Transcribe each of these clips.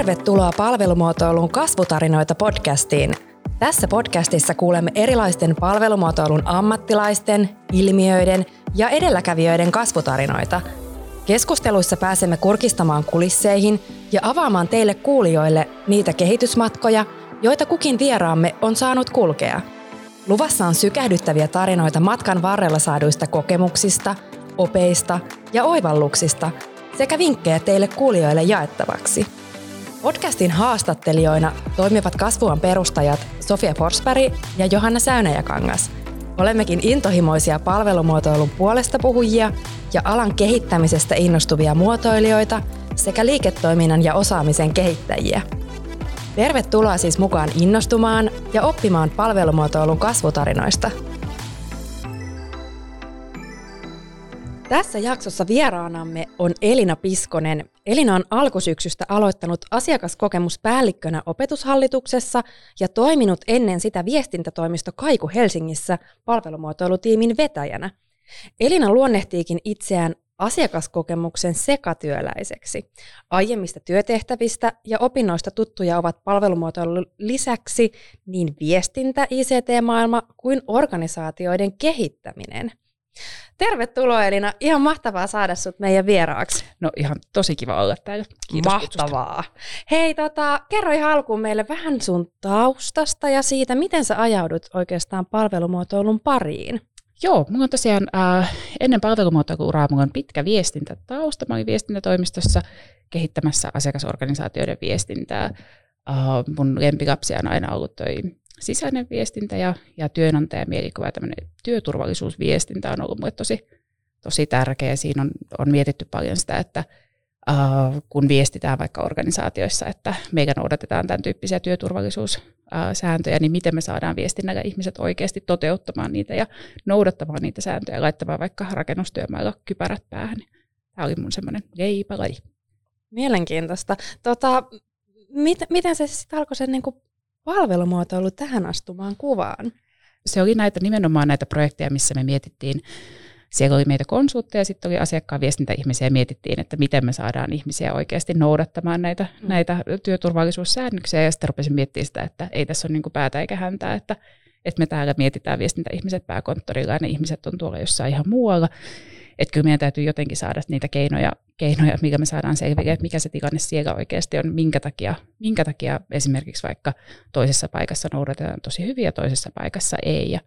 Tervetuloa palvelumuotoilun kasvutarinoita podcastiin. Tässä podcastissa kuulemme erilaisten palvelumuotoilun ammattilaisten, ilmiöiden ja edelläkävijöiden kasvutarinoita. Keskusteluissa pääsemme kurkistamaan kulisseihin ja avaamaan teille kuulijoille niitä kehitysmatkoja, joita kukin vieraamme on saanut kulkea. Luvassa on sykähdyttäviä tarinoita matkan varrella saaduista kokemuksista, opeista ja oivalluksista sekä vinkkejä teille kuulijoille jaettavaksi – Podcastin haastattelijoina toimivat kasvuan perustajat Sofia Forsberg ja Johanna Säynäjäkangas. Olemmekin intohimoisia palvelumuotoilun puolesta puhujia ja alan kehittämisestä innostuvia muotoilijoita sekä liiketoiminnan ja osaamisen kehittäjiä. Tervetuloa siis mukaan innostumaan ja oppimaan palvelumuotoilun kasvutarinoista – Tässä jaksossa vieraanamme on Elina Piskonen. Elina on alkusyksystä aloittanut asiakaskokemuspäällikkönä opetushallituksessa ja toiminut ennen sitä viestintätoimisto Kaiku Helsingissä palvelumuotoilutiimin vetäjänä. Elina luonnehtiikin itseään asiakaskokemuksen sekatyöläiseksi. Aiemmista työtehtävistä ja opinnoista tuttuja ovat palvelumuotoilun lisäksi niin viestintä, ICT-maailma kuin organisaatioiden kehittäminen – Tervetuloa Elina, ihan mahtavaa saada sut meidän vieraaksi. No ihan tosi kiva olla täällä. Kiitos Mahtavaa. Kutsusta. Hei, tota, kerro ihan alkuun meille vähän sun taustasta ja siitä, miten sä ajaudut oikeastaan palvelumuotoilun pariin. Joo, mulla on tosiaan äh, ennen palvelumuotoiluuraa mulla on pitkä viestintätausta. Mä olin viestintätoimistossa kehittämässä asiakasorganisaatioiden viestintää. Äh, mun lempilapsia on aina ollut toi sisäinen viestintä ja, ja työnantajan mielikuva ja työturvallisuusviestintä on ollut mulle tosi, tosi tärkeä. Siinä on, on mietitty paljon sitä, että uh, kun viestitään vaikka organisaatioissa, että meidän noudatetaan tämän tyyppisiä työturvallisuussääntöjä, niin miten me saadaan viestinnällä ihmiset oikeasti toteuttamaan niitä ja noudattamaan niitä sääntöjä ja laittamaan vaikka rakennustyömailla kypärät päähän. Tämä oli mun semmoinen leipalaji. Mielenkiintoista. Tota, mit, miten se sitten alkoi sen niin palvelumuotoilu tähän astumaan kuvaan? Se oli näitä nimenomaan näitä projekteja, missä me mietittiin, siellä oli meitä konsultteja, sitten oli asiakkaan viestintäihmisiä ja mietittiin, että miten me saadaan ihmisiä oikeasti noudattamaan näitä, mm. näitä työturvallisuussäännöksiä ja sitten rupesin miettimään sitä, että ei tässä ole niin päätä eikä häntää, että, että me täällä mietitään viestintäihmiset pääkonttorilla ja ne ihmiset on tuolla jossain ihan muualla. Että kyllä meidän täytyy jotenkin saada niitä keinoja, keinoja mikä me saadaan selville, että mikä se tilanne siellä oikeasti on, minkä takia, minkä takia esimerkiksi vaikka toisessa paikassa noudatetaan tosi hyvin ja toisessa paikassa ei. Ja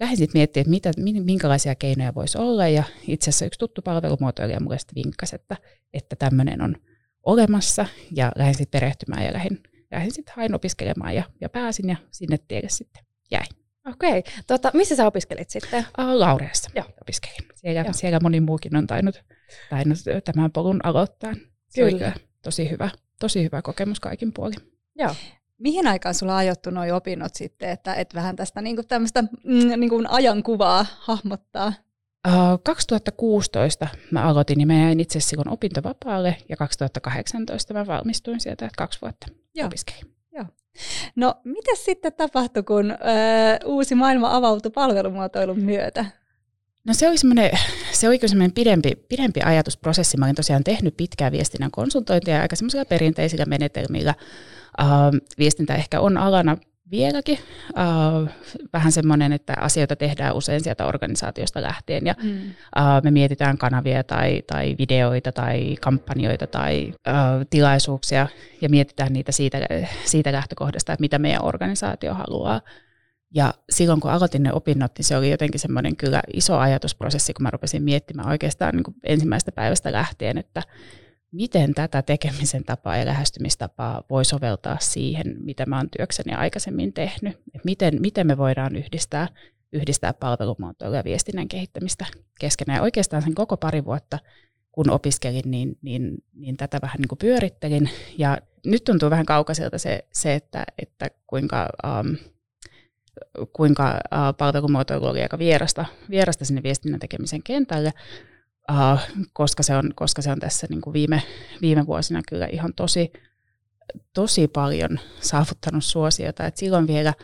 lähdin sitten miettimään, että mitä, minkälaisia keinoja voisi olla. Ja itse asiassa yksi tuttu palvelumuotoilija mulle sitten vinkkasi, että, että tämmöinen on olemassa. Ja lähdin sitten perehtymään ja lähdin, lähdin sitten hain opiskelemaan ja, ja pääsin ja sinne tielle sitten jäin. Okei. Okay. Tota, missä sä opiskelit sitten? Uh, Laureassa Joo. opiskelin. Siellä, Joo. siellä moni muukin on tainnut, tainnut tämän polun aloittaa. Se kyllä. tosi hyvä, tosi hyvä kokemus kaikin puolin. Joo. Mihin aikaan sulla ajoittu nuo opinnot sitten, että et vähän tästä niinku tämmöistä mm, niinku ajankuvaa hahmottaa? Uh, 2016 mä aloitin, niin mä jäin itse silloin opintovapaalle ja 2018 mä valmistuin sieltä, että kaksi vuotta Joo. opiskelin. Joo. No, mitä sitten tapahtui, kun ö, uusi maailma avautui palvelumuotoilun myötä? No se oli semmoinen, se oli semmoinen pidempi, pidempi ajatusprosessi. Mä olin tosiaan tehnyt pitkää viestinnän konsultointia aika semmoisilla perinteisillä menetelmillä. Uh, viestintä ehkä on alana vieläkin uh, vähän semmoinen, että asioita tehdään usein sieltä organisaatiosta lähtien ja mm. uh, me mietitään kanavia tai, tai videoita tai kampanjoita tai uh, tilaisuuksia ja mietitään niitä siitä, siitä lähtökohdasta, että mitä meidän organisaatio haluaa. Ja silloin kun aloitin ne opinnot, niin se oli jotenkin semmoinen kyllä iso ajatusprosessi, kun mä rupesin miettimään oikeastaan niin kuin ensimmäisestä päivästä lähtien, että miten tätä tekemisen tapaa ja lähestymistapaa voi soveltaa siihen, mitä mä oon työkseni aikaisemmin tehnyt. Et miten, miten me voidaan yhdistää, yhdistää palvelumuotoilua ja viestinnän kehittämistä keskenään. Ja oikeastaan sen koko pari vuotta, kun opiskelin, niin, niin, niin tätä vähän niin kuin pyörittelin. Ja nyt tuntuu vähän kaukaiselta se, se että, että kuinka... Um, kuinka uh, palvelumuotoilu oli aika vierasta, vierasta sinne viestinnän tekemisen kentälle, uh, koska, se on, koska se on tässä niin kuin viime, viime vuosina kyllä ihan tosi, tosi paljon saavuttanut suosiota. Et silloin vielä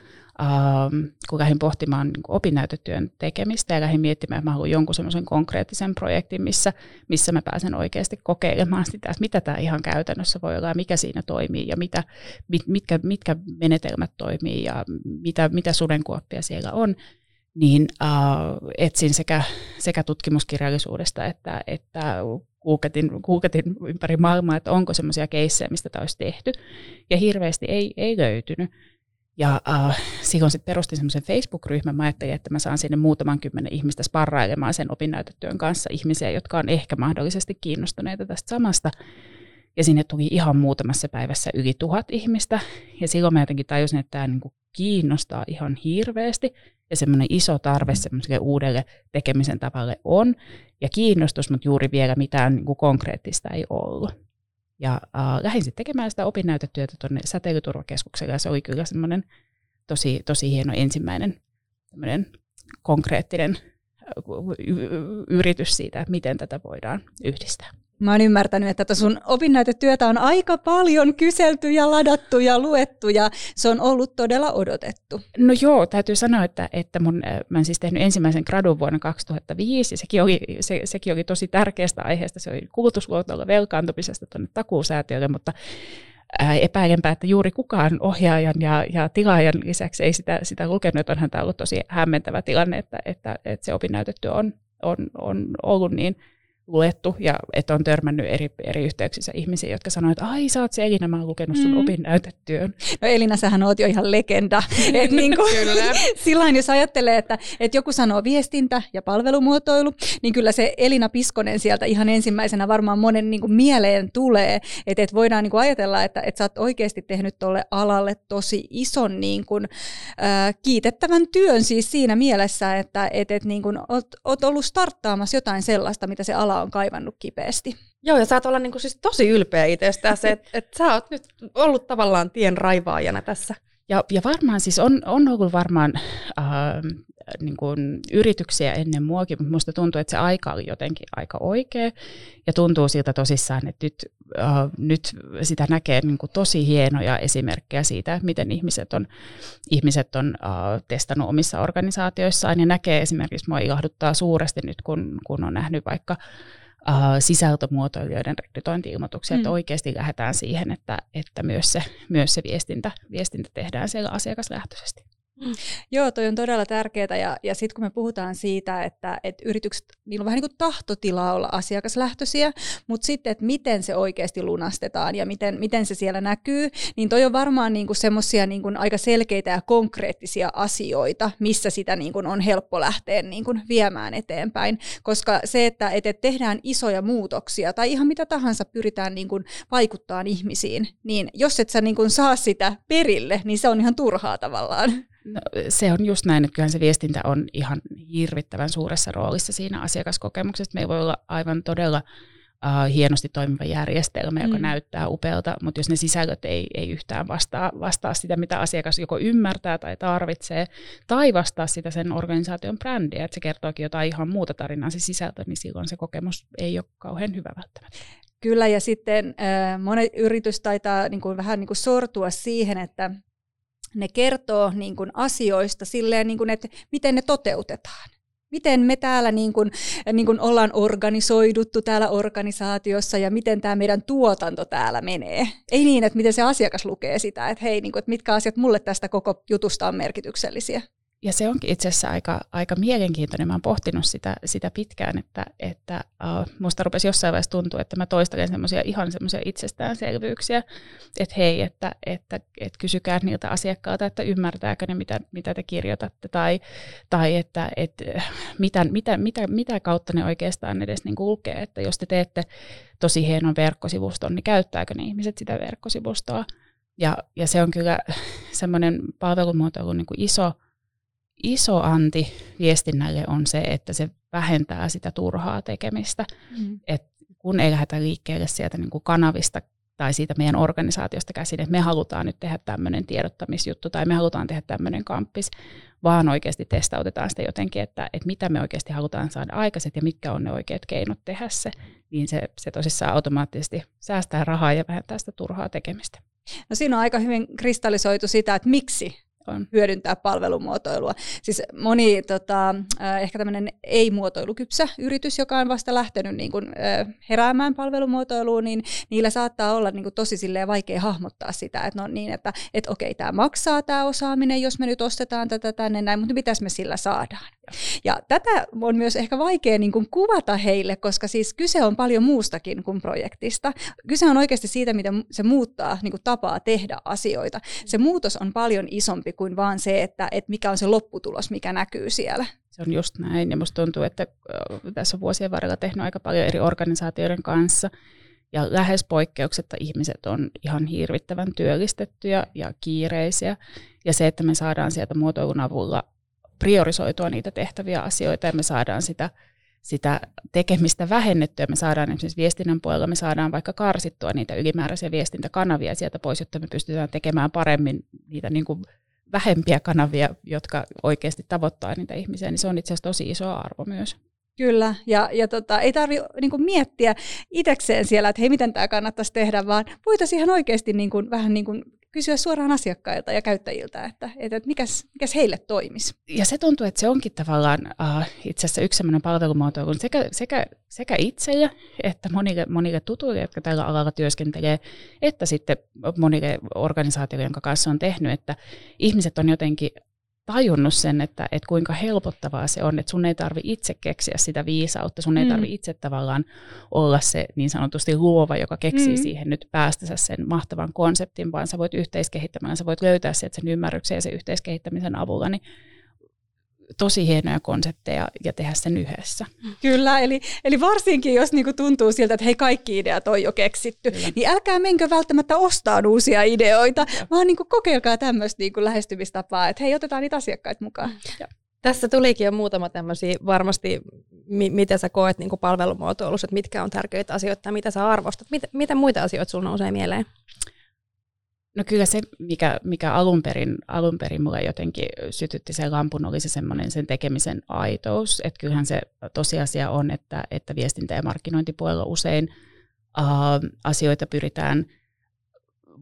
ähm, kun lähdin pohtimaan niin opinnäytetyön tekemistä ja lähdin miettimään, että mä haluan jonkun semmoisen konkreettisen projektin, missä, missä mä pääsen oikeasti kokeilemaan sitä, että mitä tämä ihan käytännössä voi olla ja mikä siinä toimii ja mitä, mit, mitkä, mitkä menetelmät toimii ja mitä, mitä sudenkuoppia siellä on, niin äh, etsin sekä, sekä tutkimuskirjallisuudesta että, että kuuketin, kuuketin ympäri maailmaa, että onko semmoisia keissejä, mistä tämä olisi tehty. Ja hirveästi ei, ei löytynyt. Ja äh, silloin sitten perustin semmoisen Facebook-ryhmän. Mä ajattelin, että mä saan sinne muutaman kymmenen ihmistä sparrailemaan sen opinnäytetyön kanssa ihmisiä, jotka on ehkä mahdollisesti kiinnostuneita tästä samasta. Ja sinne tuli ihan muutamassa päivässä yli tuhat ihmistä. Ja silloin mä jotenkin tajusin, että tämä niinku kiinnostaa ihan hirveästi. Ja semmoinen iso tarve semmoiselle uudelle tekemisen tavalle on. Ja kiinnostus, mutta juuri vielä mitään niinku konkreettista ei ollut. Ja äh, lähdin sitten tekemään sitä opinnäytetyötä tuonne säteilyturvakeskukselle, ja se oli kyllä semmoinen tosi, tosi hieno ensimmäinen konkreettinen yritys siitä, että miten tätä voidaan yhdistää. Mä oon ymmärtänyt, että sun opinnäytetyötä on aika paljon kyselty ja ladattu ja luettu ja se on ollut todella odotettu. No joo, täytyy sanoa, että, että mun, äh, mä en siis tehnyt ensimmäisen gradun vuonna 2005 ja sekin oli, se, sekin oli tosi tärkeästä aiheesta. Se oli kulutusluotolla velkaantumisesta tuonne takuusäätiölle, mutta äh, epäilenpä, että juuri kukaan ohjaajan ja, ja tilaajan lisäksi ei sitä, sitä lukenut. Onhan tämä ollut tosi hämmentävä tilanne, että, että, että se opinnäytetyö on, on, on ollut niin – luettu ja että on törmännyt eri, eri yhteyksissä ihmisiä, jotka sanoivat, että ai sä oot se Elina, mä oon lukenut sun mm. opinnäytetyön. No Elina, sähän oot jo ihan legenda. Et niin kuin, Kyllä. Silloin jos ajattelee, että, että joku sanoo viestintä ja palvelumuotoilu, niin kyllä se Elina Piskonen sieltä ihan ensimmäisenä varmaan monen niin kuin mieleen tulee. Että et voidaan niin kuin ajatella, että, että sä oot oikeasti tehnyt tuolle alalle tosi ison niin kuin, äh, kiitettävän työn siis siinä mielessä, että et, et niin kuin oot, oot ollut starttaamassa jotain sellaista, mitä se ala on kaivannut kipeästi. Joo, ja sä oot olla niinku siis tosi ylpeä itsestäsi, että et sä oot nyt ollut tavallaan tien raivaajana tässä. Ja, ja varmaan siis on, on ollut varmaan äh, niin kuin yrityksiä ennen muakin, mutta musta tuntuu, että se aika oli jotenkin aika oikea. Ja tuntuu siltä tosissaan, että nyt, äh, nyt sitä näkee niin kuin tosi hienoja esimerkkejä siitä, miten ihmiset on, ihmiset on äh, testannut omissa organisaatioissaan. Ja näkee esimerkiksi, mua ilahduttaa suuresti nyt, kun, kun on nähnyt vaikka uh, sisältömuotoilijoiden rekrytointi-ilmoituksia, mm. että oikeasti lähdetään siihen, että, että myös se, myös se viestintä, viestintä tehdään siellä asiakaslähtöisesti. Mm. Joo, toi on todella tärkeää ja, ja sitten kun me puhutaan siitä, että, että yritykset, niillä on vähän niin kuin tahtotila olla asiakaslähtöisiä, mutta sitten, että miten se oikeasti lunastetaan ja miten, miten se siellä näkyy, niin toi on varmaan niin semmoisia niin aika selkeitä ja konkreettisia asioita, missä sitä niin kuin on helppo lähteä niin kuin viemään eteenpäin, koska se, että, että tehdään isoja muutoksia tai ihan mitä tahansa pyritään niin kuin vaikuttaa ihmisiin, niin jos et sä niin kuin saa sitä perille, niin se on ihan turhaa tavallaan. No, se on just näin, että kyllähän se viestintä on ihan hirvittävän suuressa roolissa siinä asiakaskokemuksessa. Meillä voi olla aivan todella uh, hienosti toimiva järjestelmä, joka mm. näyttää upealta, mutta jos ne sisällöt ei, ei yhtään vastaa, vastaa sitä, mitä asiakas joko ymmärtää tai tarvitsee, tai vastaa sitä sen organisaation brändiä, että se kertookin jotain ihan muuta tarinaa se sisältö, niin silloin se kokemus ei ole kauhean hyvä välttämättä. Kyllä, ja sitten äh, monet yritys taitaa niin kuin, vähän niin kuin sortua siihen, että ne kertoo niin kuin asioista silleen, niin kuin, että miten ne toteutetaan. Miten me täällä niin kuin, niin kuin ollaan organisoiduttu täällä organisaatiossa ja miten tämä meidän tuotanto täällä menee. Ei niin, että miten se asiakas lukee sitä, että hei, niin kuin, että mitkä asiat mulle tästä koko jutusta on merkityksellisiä. Ja se onkin itse asiassa aika, aika mielenkiintoinen. Mä oon pohtinut sitä, sitä pitkään, että, että uh, musta rupesi jossain vaiheessa tuntua, että mä toistelen semmoisia ihan semmoisia itsestäänselvyyksiä, että hei, että, että, että kysykää niiltä asiakkailta, että ymmärtääkö ne, mitä, mitä te kirjoitatte, tai, tai että, että mitä, mitä, mitä, mitä kautta ne oikeastaan edes niin lukee, että jos te teette tosi hienon verkkosivuston, niin käyttääkö ne ihmiset sitä verkkosivustoa. Ja, ja se on kyllä semmoinen palvelumuotoilu niin iso, iso anti viestinnälle on se, että se vähentää sitä turhaa tekemistä. Mm. Et kun ei lähdetä liikkeelle sieltä niin kuin kanavista tai siitä meidän organisaatiosta käsin, että me halutaan nyt tehdä tämmöinen tiedottamisjuttu tai me halutaan tehdä tämmöinen kamppis, vaan oikeasti testautetaan sitä jotenkin, että, että mitä me oikeasti halutaan saada aikaiset ja mitkä on ne oikeat keinot tehdä se, niin se, se tosissaan automaattisesti säästää rahaa ja vähentää sitä turhaa tekemistä. No siinä on aika hyvin kristallisoitu sitä, että miksi on. hyödyntää palvelumuotoilua. Siis moni tota, ehkä tämmöinen ei-muotoilukypsä yritys, joka on vasta lähtenyt niin kuin, heräämään palvelumuotoiluun, niin niillä saattaa olla niin kuin, tosi vaikea hahmottaa sitä, että no niin, että et, okei, tämä maksaa tämä osaaminen, jos me nyt ostetaan tätä tänne näin, mutta mitäs me sillä saadaan? Ja tätä on myös ehkä vaikea niin kuin, kuvata heille, koska siis kyse on paljon muustakin kuin projektista. Kyse on oikeasti siitä, miten se muuttaa niin kuin, tapaa tehdä asioita. Se muutos on paljon isompi kuin vaan se, että, että mikä on se lopputulos, mikä näkyy siellä. Se on just näin, ja musta tuntuu, että tässä on vuosien varrella tehnyt aika paljon eri organisaatioiden kanssa, ja lähes poikkeuksetta ihmiset on ihan hirvittävän työllistettyjä ja kiireisiä. Ja se, että me saadaan sieltä muotoilun avulla priorisoitua niitä tehtäviä asioita ja me saadaan sitä, sitä tekemistä vähennettyä. Me saadaan esimerkiksi viestinnän puolella, me saadaan vaikka karsittua niitä ylimääräisiä viestintäkanavia sieltä pois, jotta me pystytään tekemään paremmin niitä niin kuin vähempiä kanavia, jotka oikeasti tavoittaa niitä ihmisiä, niin se on itse asiassa tosi iso arvo myös. Kyllä, ja, ja tota, ei tarvitse niin miettiä itsekseen siellä, että hei, miten tämä kannattaisi tehdä, vaan voitaisiin ihan oikeasti niin kuin, vähän niin kuin kysyä suoraan asiakkailta ja käyttäjiltä, että, että mikäs, mikäs heille toimisi. Ja se tuntuu, että se onkin tavallaan uh, itse asiassa yksi sellainen palvelumuoto, kun sekä, sekä, sekä itselle että monille, monille tutuille, jotka tällä alalla työskentelee, että sitten monille organisaatioille, jonka kanssa on tehnyt, että ihmiset on jotenkin tajunnut sen, että, että kuinka helpottavaa se on, että sun ei tarvi itse keksiä sitä viisautta, sun ei mm. tarvi itse tavallaan olla se niin sanotusti luova, joka keksii mm. siihen nyt päästänsä sen mahtavan konseptin, vaan sä voit yhteiskehittämällä, sä voit löytää sieltä sen ymmärryksen ja sen yhteiskehittämisen avulla, niin tosi hienoja konsepteja ja tehdä sen yhdessä. Kyllä, eli, eli varsinkin jos niinku tuntuu siltä, että hei kaikki ideat on jo keksitty, Kyllä. niin älkää menkö välttämättä ostaa uusia ideoita, ja. vaan niinku kokeilkaa tämmöistä niinku lähestymistapaa, että hei otetaan niitä asiakkaita mukaan. Ja. Tässä tulikin jo muutama tämmöisiä varmasti, mi- mitä sä koet niin palvelumuotoilussa, että mitkä on tärkeitä asioita ja mitä sä arvostat. Mit- mitä muita asioita sulla nousee mieleen? No kyllä se, mikä, mikä alun, perin, alun perin mulle jotenkin sytytti sen lampun, oli se semmoinen sen tekemisen aitous. Että kyllähän se tosiasia on, että, että viestintä- ja markkinointipuolella usein uh, asioita pyritään,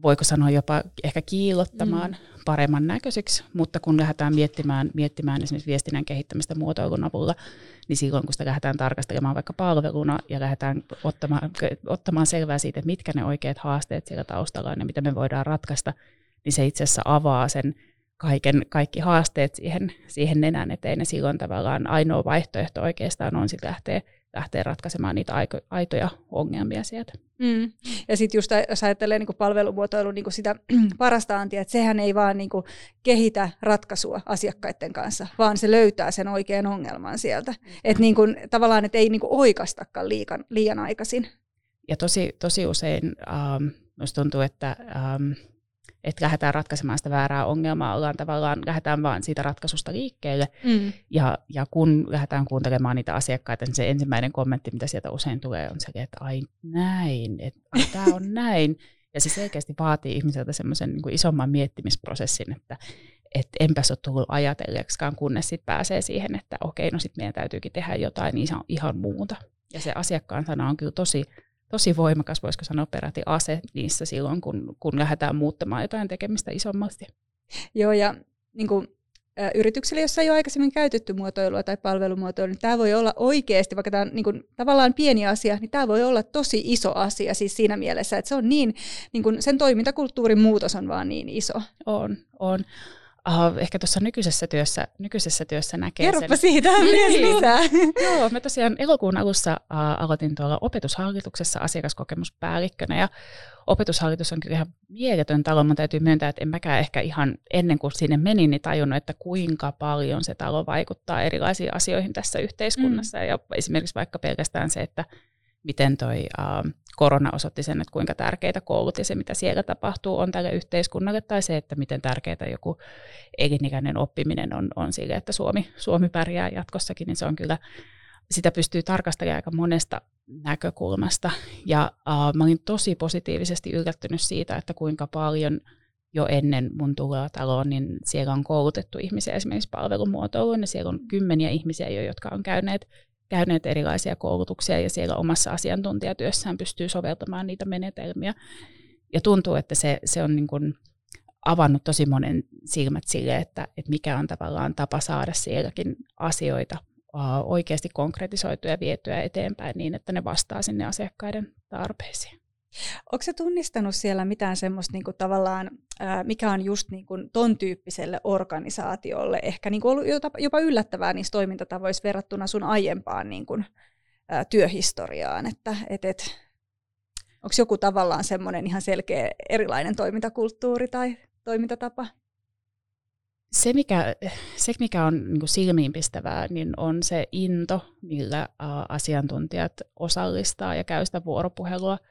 voiko sanoa jopa ehkä kiilottamaan mm. paremman näköiseksi, mutta kun lähdetään miettimään, miettimään esimerkiksi viestinnän kehittämistä muotoilun avulla, niin silloin kun sitä lähdetään tarkastelemaan vaikka palveluna ja lähdetään ottamaan, ottamaan selvää siitä, että mitkä ne oikeat haasteet siellä taustalla on ja mitä me voidaan ratkaista, niin se itse asiassa avaa sen kaiken, kaikki haasteet siihen, siihen nenän eteen ja silloin tavallaan ainoa vaihtoehto oikeastaan on sitten lähteä lähteä ratkaisemaan niitä aitoja ongelmia sieltä. Mm. Ja sitten just jos ajattelee niin palvelumuotoilun niin sitä parasta antia, että sehän ei vaan niin kehitä ratkaisua asiakkaiden kanssa, vaan se löytää sen oikean ongelman sieltä. Että niin kuin, tavallaan, että ei niin oikastakaan liian, liian aikaisin. Ja tosi, tosi usein ähm, minusta tuntuu, että ähm, että lähdetään ratkaisemaan sitä väärää ongelmaa, ollaan tavallaan, lähdetään vaan siitä ratkaisusta liikkeelle. Mm. Ja, ja kun lähdetään kuuntelemaan niitä asiakkaita, niin se ensimmäinen kommentti, mitä sieltä usein tulee, on se, että ai näin, että tämä on näin. Ja se selkeästi vaatii ihmiseltä semmoisen niin isomman miettimisprosessin, että et enpäs ole tullut ajatelleeksikaan, kunnes sitten pääsee siihen, että okei, no sitten meidän täytyykin tehdä jotain ihan, ihan muuta. Ja se asiakkaan sana on kyllä tosi tosi voimakas, voisiko sanoa peräti ase niissä silloin, kun, kun lähdetään muuttamaan jotain tekemistä isommasti. Joo, ja niin kuin, ä, yritykselle, jossa ei ole aikaisemmin käytetty muotoilua tai palvelumuotoilua, niin tämä voi olla oikeasti, vaikka tämä on niin kuin, tavallaan pieni asia, niin tämä voi olla tosi iso asia siis siinä mielessä, että se on niin, niin kuin, sen toimintakulttuurin muutos on vaan niin iso. On, on uh, ehkä tuossa nykyisessä työssä, nykyisessä työssä näkee Kerropa sen. siitä myös niin. lisää. Joo, mä tosiaan elokuun alussa uh, aloitin tuolla opetushallituksessa asiakaskokemuspäällikkönä ja opetushallitus on kyllä ihan mieletön talo. Mun täytyy myöntää, että en mäkään ehkä ihan ennen kuin sinne menin, niin tajunnut, että kuinka paljon se talo vaikuttaa erilaisiin asioihin tässä yhteiskunnassa. Mm. Ja esimerkiksi vaikka pelkästään se, että miten toi uh, korona osoitti sen, että kuinka tärkeitä koulut ja se, mitä siellä tapahtuu, on tälle yhteiskunnalle, tai se, että miten tärkeää joku elinikäinen oppiminen on, on sille, että Suomi, Suomi pärjää jatkossakin, niin se on kyllä, sitä pystyy tarkastelemaan aika monesta näkökulmasta. Ja uh, mä olin tosi positiivisesti yllättynyt siitä, että kuinka paljon jo ennen mun tuloa taloon, niin siellä on koulutettu ihmisiä esimerkiksi palvelumuotoiluun, ja siellä on kymmeniä ihmisiä jo, jotka on käyneet käyneet erilaisia koulutuksia ja siellä omassa asiantuntijatyössään pystyy soveltamaan niitä menetelmiä. Ja tuntuu, että se, se on niin kuin avannut tosi monen silmät sille, että, että mikä on tavallaan tapa saada sielläkin asioita oikeasti konkretisoituja ja vietyä eteenpäin niin, että ne vastaa sinne asiakkaiden tarpeisiin. Onko tunnistanut siellä mitään semmoista niin kuin tavallaan, mikä on just niin kuin ton tyyppiselle organisaatiolle ehkä niin kuin ollut jopa yllättävää niissä toimintatavoissa verrattuna sun aiempaan niin kuin, työhistoriaan, että et, et, onko joku tavallaan semmoinen ihan selkeä erilainen toimintakulttuuri tai toimintatapa? Se, mikä, se, mikä on niin silmiinpistävää, niin on se into, millä asiantuntijat osallistaa ja käy sitä vuoropuhelua –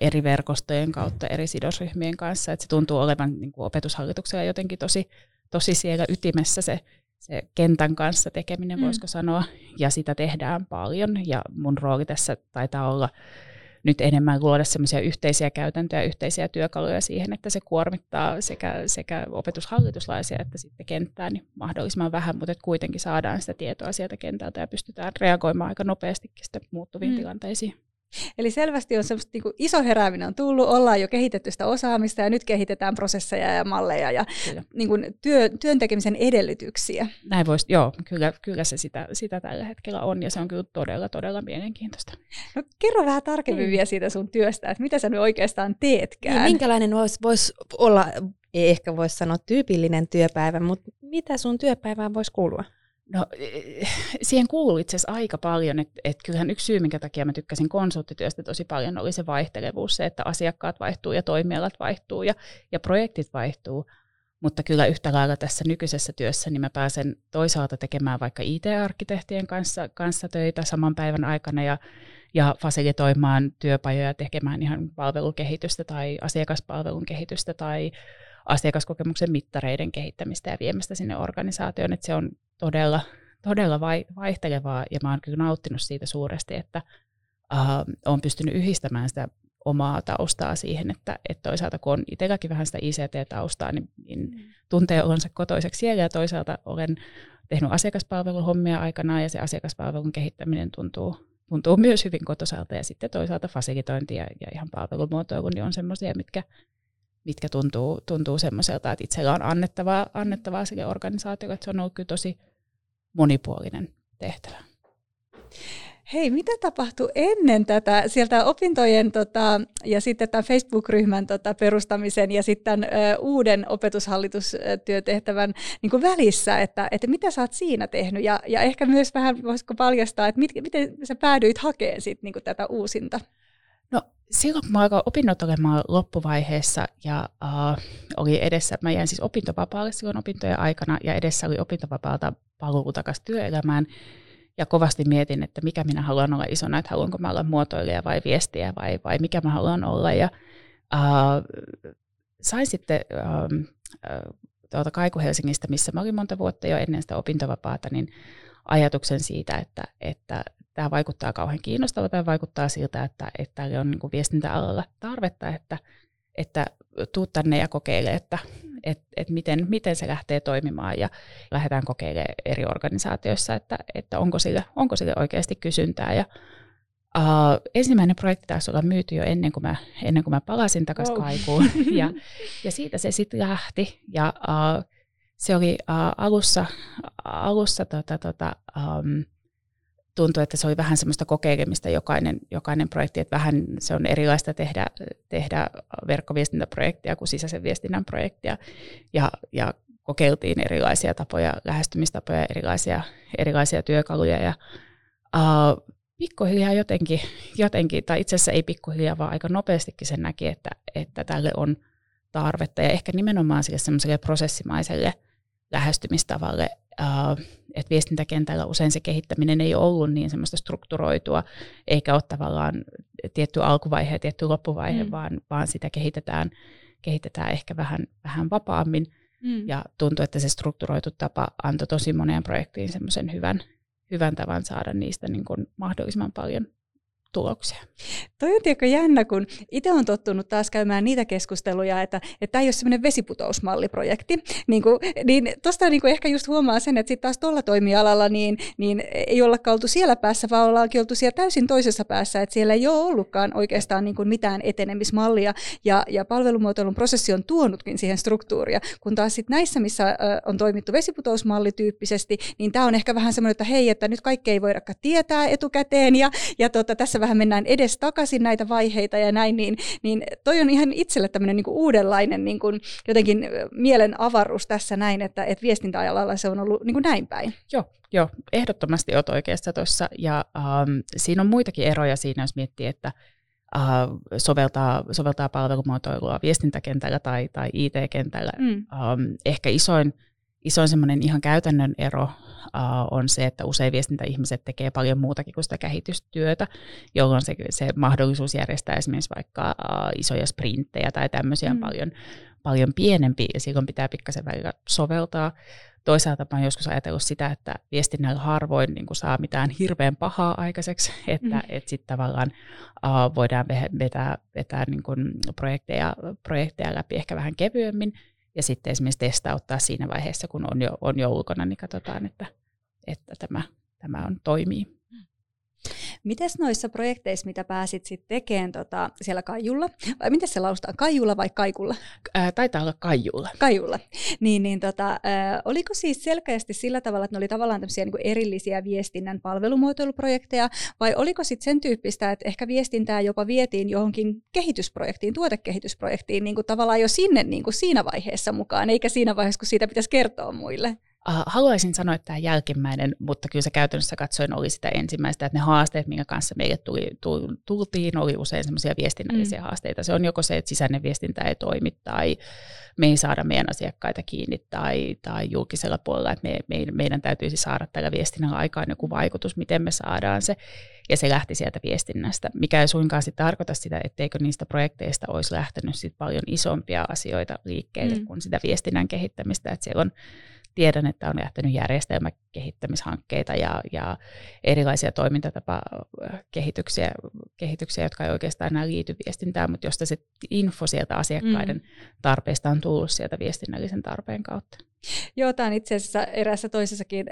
eri verkostojen kautta, eri sidosryhmien kanssa. Että se tuntuu olevan niin kuin opetushallituksella jotenkin tosi, tosi siellä ytimessä se, se kentän kanssa tekeminen, mm. voisiko sanoa, ja sitä tehdään paljon. Ja mun rooli tässä taitaa olla nyt enemmän luoda semmoisia yhteisiä käytäntöjä, yhteisiä työkaluja siihen, että se kuormittaa sekä, sekä opetushallituslaisia että sitten kenttää niin mahdollisimman vähän, mutta kuitenkin saadaan sitä tietoa sieltä kentältä ja pystytään reagoimaan aika nopeastikin sitten muuttuviin mm. tilanteisiin. Eli selvästi on semmoista niin kuin iso herääminen on tullut, ollaan jo kehitetty sitä osaamista ja nyt kehitetään prosesseja ja malleja ja niin kuin työ, työn tekemisen edellytyksiä. Näin voisi, joo, kyllä, kyllä se sitä, sitä tällä hetkellä on ja se on kyllä todella, todella mielenkiintoista. No, kerro vähän tarkemmin niin. vielä siitä sun työstä, että mitä sä nyt oikeastaan teetkään. Niin, minkälainen voisi vois olla, ei ehkä voisi sanoa tyypillinen työpäivä, mutta mitä sun työpäivään voisi kuulua? No siihen kuuluu itse asiassa aika paljon, että et kyllähän yksi syy, minkä takia mä tykkäsin konsulttityöstä tosi paljon, oli se vaihtelevuus, se, että asiakkaat vaihtuu ja toimialat vaihtuu ja, ja projektit vaihtuu. Mutta kyllä yhtä lailla tässä nykyisessä työssä niin mä pääsen toisaalta tekemään vaikka IT-arkkitehtien kanssa, kanssa töitä saman päivän aikana ja, ja fasilitoimaan työpajoja, tekemään ihan palvelukehitystä tai asiakaspalvelun kehitystä tai asiakaskokemuksen mittareiden kehittämistä ja viemästä sinne organisaatioon, että se on todella, todella vaihtelevaa ja mä oon kyllä nauttinut siitä suuresti, että äh, olen pystynyt yhdistämään sitä omaa taustaa siihen, että, että toisaalta kun on itselläkin vähän sitä ICT-taustaa, niin, niin mm. tuntee olonsa kotoiseksi siellä ja toisaalta olen tehnyt asiakaspalveluhommia aikanaan ja se asiakaspalvelun kehittäminen tuntuu, tuntuu myös hyvin kotoisalta ja sitten toisaalta fasilitointi ja, ja ihan palvelumuotoilu niin on semmoisia, mitkä, mitkä tuntuu, tuntuu semmoiselta, että itsellä on annettavaa, annettavaa sille organisaatiolle, että se on ollut kyllä tosi monipuolinen tehtävä. Hei, mitä tapahtui ennen tätä sieltä opintojen tota, ja sitten tämän Facebook-ryhmän tota, perustamisen ja sitten ö, uuden opetushallitystyötehtävän niin kuin välissä, että, että mitä sä oot siinä tehnyt ja, ja ehkä myös vähän voisiko paljastaa, että mit, miten sä päädyit hakemaan sit, niin kuin tätä uusinta? Silloin kun mä alkoin opinnot olemaan loppuvaiheessa ja uh, oli edessä, mä jäin siis opintovapaalle silloin opintojen aikana ja edessä oli opintovapaalta paluu takaisin työelämään. Ja kovasti mietin, että mikä minä haluan olla isona, että haluanko mä olla muotoilija vai viestiä vai, vai mikä mä haluan olla. Ja uh, sain sitten uh, tuolta Kaiku Helsingistä, missä mä olin monta vuotta jo ennen sitä opintovapaata, niin ajatuksen siitä, että, että tämä vaikuttaa kauhean kiinnostavalta tai vaikuttaa siltä, että, että on niin viestintäalalla tarvetta, että, että tuu tänne ja kokeile, että et, et miten, miten se lähtee toimimaan ja lähdetään kokeilemaan eri organisaatioissa, että, että onko, sille, onko sille oikeasti kysyntää. Ja, uh, ensimmäinen projekti taisi olla myyty jo ennen kuin mä, ennen kuin mä palasin takaisin wow. kaikuun ja, ja siitä se sitten lähti ja uh, se oli uh, alussa, alussa tota, tota, um, tuntui, että se oli vähän semmoista kokeilemista jokainen, jokainen projekti, että vähän se on erilaista tehdä, tehdä verkkoviestintäprojektia kuin sisäisen viestinnän projektia. Ja, ja kokeiltiin erilaisia tapoja, lähestymistapoja, erilaisia, erilaisia työkaluja ja uh, pikkuhiljaa jotenkin, jotenkin, tai itse asiassa ei pikkuhiljaa, vaan aika nopeastikin sen näki, että, että tälle on tarvetta ja ehkä nimenomaan sille semmoiselle prosessimaiselle lähestymistavalle että viestintäkentällä usein se kehittäminen ei ollut niin semmoista strukturoitua, eikä ole tavallaan tietty alkuvaihe ja tietty loppuvaihe, mm. vaan, vaan sitä kehitetään, kehitetään ehkä vähän, vähän vapaammin. Mm. Ja tuntuu, että se strukturoitu tapa antoi tosi moneen projektiin semmoisen hyvän, hyvän tavan saada niistä niin kuin mahdollisimman paljon tuloksia. Toi on tiedätkö jännä, kun itse on tottunut taas käymään niitä keskusteluja, että tämä ei ole semmoinen vesiputousmalliprojekti. Niin, kuin, niin tuosta niin ehkä just huomaa sen, että sitten taas tuolla toimialalla niin, niin ei olla oltu siellä päässä, vaan ollaankin oltu siellä täysin toisessa päässä, että siellä ei ole ollutkaan oikeastaan niin kuin mitään etenemismallia, ja, ja palvelumuotoilun prosessi on tuonutkin siihen struktuuria, kun taas sitten näissä, missä on toimittu vesiputousmallityyppisesti, niin tämä on ehkä vähän semmoinen, että hei, että nyt kaikkea ei voidakaan tietää etukäteen, ja, ja tota, tässä vähän mennään edes takaisin näitä vaiheita ja näin, niin, niin toi on ihan itselle tämmöinen niin uudenlainen niin kuin jotenkin mielen avaruus tässä näin, että, että viestintäajalalla se on ollut niin kuin näin päin. Joo, joo, ehdottomasti olet oikeassa tuossa, ja ähm, siinä on muitakin eroja siinä, jos miettii, että äh, soveltaa, soveltaa palvelumuotoilua viestintäkentällä tai, tai IT-kentällä. Mm. Ähm, ehkä isoin, isoin semmoinen ihan käytännön ero on se, että usein viestintäihmiset tekee paljon muutakin kuin sitä kehitystyötä, jolloin se, se mahdollisuus järjestää esimerkiksi vaikka isoja sprinttejä tai tämmöisiä mm. paljon, paljon pienempi, ja silloin pitää pikkasen välillä soveltaa. Toisaalta mä joskus ajatellut sitä, että viestinnällä harvoin niin kuin saa mitään hirveän pahaa aikaiseksi, että mm. et sitten tavallaan uh, voidaan vetää, vetää niin kuin projekteja, projekteja läpi ehkä vähän kevyemmin, ja sitten esimerkiksi testauttaa siinä vaiheessa, kun on jo, on jo ulkona, niin katsotaan, että, että tämä, tämä on, toimii. Mites noissa projekteissa, mitä pääsit sitten tekemään tota, siellä Kaijulla, vai miten se laustaa, Kaijulla vai Kaikulla? Ää, taitaa olla Kaijulla. Kaijulla. Niin, niin tota, ää, oliko siis selkeästi sillä tavalla, että ne oli tavallaan tämmöisiä niin erillisiä viestinnän palvelumuotoiluprojekteja, vai oliko sitten sen tyyppistä, että ehkä viestintää jopa vietiin johonkin kehitysprojektiin, tuotekehitysprojektiin, niin kuin tavallaan jo sinne niin kuin siinä vaiheessa mukaan, eikä siinä vaiheessa, kun siitä pitäisi kertoa muille? Uh, haluaisin sanoa, että tämä jälkimmäinen, mutta kyllä se käytännössä katsoen oli sitä ensimmäistä, että ne haasteet, minkä kanssa meille tuli, tultiin, oli usein semmoisia viestinnällisiä mm. haasteita. Se on joko se, että sisäinen viestintä ei toimi tai me ei saada meidän asiakkaita kiinni tai, tai julkisella puolella, että me, me, meidän täytyisi saada tällä viestinnällä aikaan joku vaikutus, miten me saadaan se. Ja se lähti sieltä viestinnästä, mikä ei suinkaan sitten tarkoita sitä, etteikö niistä projekteista olisi lähtenyt sit paljon isompia asioita liikkeelle mm. kuin sitä viestinnän kehittämistä. Että siellä on tiedän, että on lähtenyt järjestelmäkehittämishankkeita ja, ja erilaisia toimintatapakehityksiä, kehityksiä, jotka ei oikeastaan enää liity viestintään, mutta josta se info sieltä asiakkaiden mm. tarpeista on tullut sieltä viestinnällisen tarpeen kautta. Joo, tämä on itse asiassa eräässä toisessakin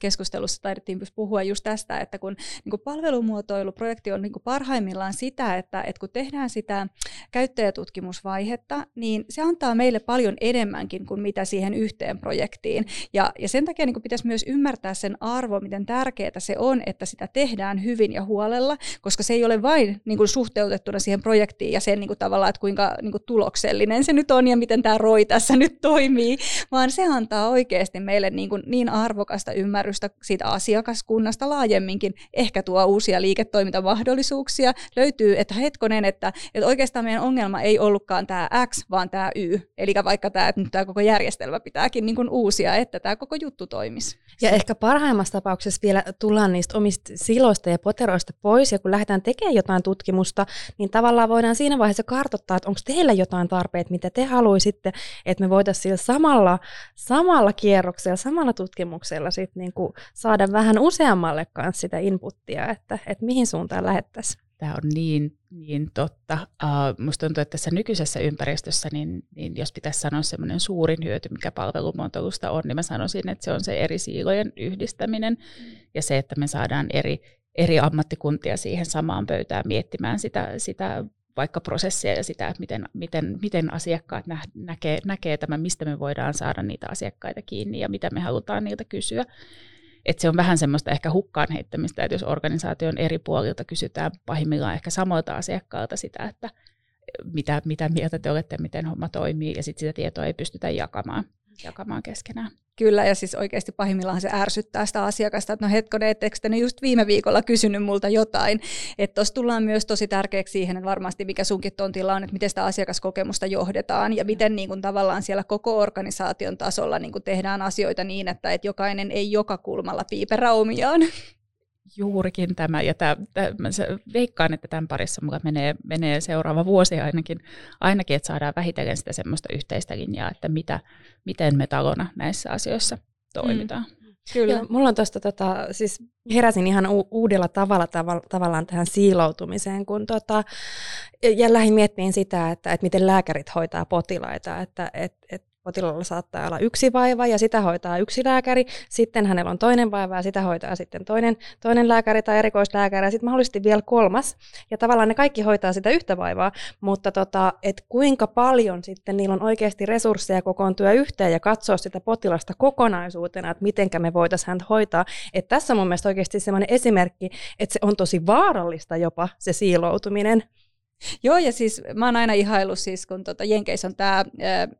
keskustelussa taidettiin puhua just tästä, että kun niin palvelumuotoiluprojekti on niin parhaimmillaan sitä, että, että kun tehdään sitä käyttäjätutkimusvaihetta, niin se antaa meille paljon enemmänkin kuin mitä siihen yhteen projektiin. Ja, ja sen takia niin pitäisi myös ymmärtää sen arvo, miten tärkeää se on, että sitä tehdään hyvin ja huolella, koska se ei ole vain niin suhteutettuna siihen projektiin ja sen niin tavallaan, että kuinka kuin tuloksellinen se nyt on ja miten tämä ROI tässä nyt toimii, vaan se antaa oikeasti meille niin, kuin niin arvokasta ymmärrystä siitä asiakaskunnasta laajemminkin, ehkä tuo uusia liiketoimintamahdollisuuksia, löytyy, että hetkonen, että, että oikeastaan meidän ongelma ei ollutkaan tämä X, vaan tämä Y, eli vaikka tämä, että nyt tämä koko järjestelmä pitääkin niin kuin uusia, että tämä koko juttu toimisi. Ja ehkä parhaimmassa tapauksessa vielä tullaan niistä omista siloista ja poteroista pois, ja kun lähdetään tekemään jotain tutkimusta, niin tavallaan voidaan siinä vaiheessa kartoittaa, että onko teillä jotain tarpeet, mitä te haluaisitte, että me voitaisiin sillä samalla, samalla kierroksella, samalla tutkimuksella sit niinku saada vähän useammalle kanssa sitä inputtia, että, että mihin suuntaan lähettäisiin. Tämä on niin, niin totta. Uh, musta tuntuu, että tässä nykyisessä ympäristössä, niin, niin jos pitäisi sanoa semmoinen suurin hyöty, mikä palvelumuotoilusta on, niin mä sanoisin, että se on se eri siilojen yhdistäminen ja se, että me saadaan eri, eri ammattikuntia siihen samaan pöytään miettimään sitä, sitä vaikka prosessia ja sitä, että miten, miten, miten asiakkaat nä, näkee, näkee tämän, mistä me voidaan saada niitä asiakkaita kiinni ja mitä me halutaan niiltä kysyä. Et se on vähän semmoista ehkä hukkaan heittämistä, että jos organisaation eri puolilta kysytään pahimmillaan ehkä samoilta asiakkailta sitä, että mitä, mitä mieltä te olette, miten homma toimii, ja sitten sitä tietoa ei pystytä jakamaan, jakamaan keskenään. Kyllä, ja siis oikeasti pahimmillaan se ärsyttää sitä asiakasta, että no hetkonen, etteikö te just viime viikolla kysynyt multa jotain. Että tuossa tullaan myös tosi tärkeäksi siihen, että varmasti mikä sunkin tontilla on, että miten sitä asiakaskokemusta johdetaan ja miten niin kuin, tavallaan siellä koko organisaation tasolla niin kuin tehdään asioita niin, että, että jokainen ei joka kulmalla piiperä omiaan juurikin tämä, ja tämä, tämä, veikkaan, että tämän parissa mulla menee, menee seuraava vuosi ainakin, ainakin, että saadaan vähitellen sitä semmoista yhteistä linjaa, että mitä, miten me talona näissä asioissa toimitaan. Mm. Kyllä. Joo, mulla on tuosta, tota, siis heräsin ihan u- uudella tavalla tav- tavallaan tähän siiloutumiseen, kun tota, ja lähdin miettimään sitä, että, että miten lääkärit hoitaa potilaita, että et, et potilaalla saattaa olla yksi vaiva ja sitä hoitaa yksi lääkäri, sitten hänellä on toinen vaiva ja sitä hoitaa sitten toinen, toinen lääkäri tai erikoislääkäri ja sitten mahdollisesti vielä kolmas. Ja tavallaan ne kaikki hoitaa sitä yhtä vaivaa, mutta tota, et kuinka paljon sitten niillä on oikeasti resursseja kokoontua yhteen ja katsoa sitä potilasta kokonaisuutena, että mitenkä me voitaisiin häntä hoitaa. Et tässä on mun mielestä oikeasti sellainen esimerkki, että se on tosi vaarallista jopa se siiloutuminen. Joo, ja siis mä oon aina ihaillut siis, kun tota Jenkeissä on tämä,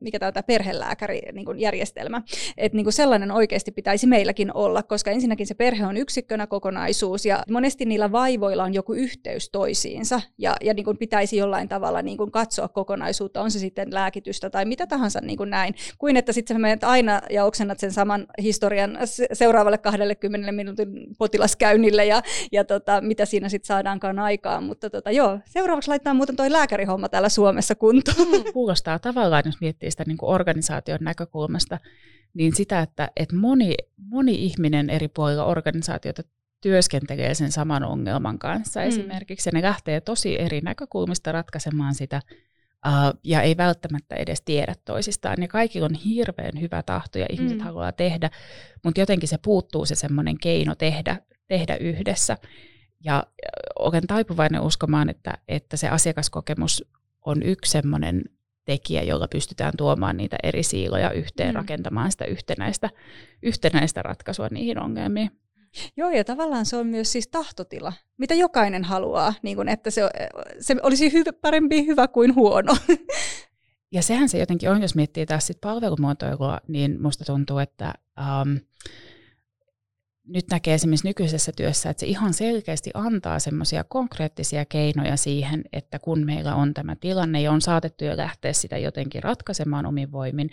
mikä tämä perhelääkäri niin kuin järjestelmä, että niin sellainen oikeasti pitäisi meilläkin olla, koska ensinnäkin se perhe on yksikkönä kokonaisuus, ja monesti niillä vaivoilla on joku yhteys toisiinsa, ja, ja niin kuin pitäisi jollain tavalla niin kuin katsoa kokonaisuutta, on se sitten lääkitystä tai mitä tahansa niin kuin näin, kuin että sitten sä menet aina ja oksennat sen saman historian seuraavalle 20 minuutin potilaskäynnille, ja, ja tota, mitä siinä sitten saadaankaan aikaan, mutta tota, joo, seuraavaksi laittaa laitetaan muuten toi lääkärihomma täällä Suomessa kuntoon. Kuulostaa tavallaan, jos miettii sitä niin kuin organisaation näkökulmasta, niin sitä, että, että moni, moni ihminen eri puolilla organisaatiota työskentelee sen saman ongelman kanssa mm. esimerkiksi, ja ne lähtee tosi eri näkökulmista ratkaisemaan sitä, uh, ja ei välttämättä edes tiedä toisistaan. Ja kaikilla on hirveän hyvä tahto, ja ihmiset mm. haluaa tehdä, mutta jotenkin se puuttuu se semmoinen keino tehdä, tehdä yhdessä. Ja olen taipuvainen uskomaan, että, että se asiakaskokemus on yksi sellainen tekijä, jolla pystytään tuomaan niitä eri siiloja yhteen, mm. rakentamaan sitä yhtenäistä, yhtenäistä ratkaisua niihin ongelmiin. Joo, ja tavallaan se on myös siis tahtotila, mitä jokainen haluaa, niin kun, että se, se olisi hyvä, parempi hyvä kuin huono. Ja sehän se jotenkin on, jos miettii taas sit palvelumuotoilua, niin musta tuntuu, että um, nyt näkee esimerkiksi nykyisessä työssä, että se ihan selkeästi antaa semmoisia konkreettisia keinoja siihen, että kun meillä on tämä tilanne ja on saatettu jo lähteä sitä jotenkin ratkaisemaan omin voimin,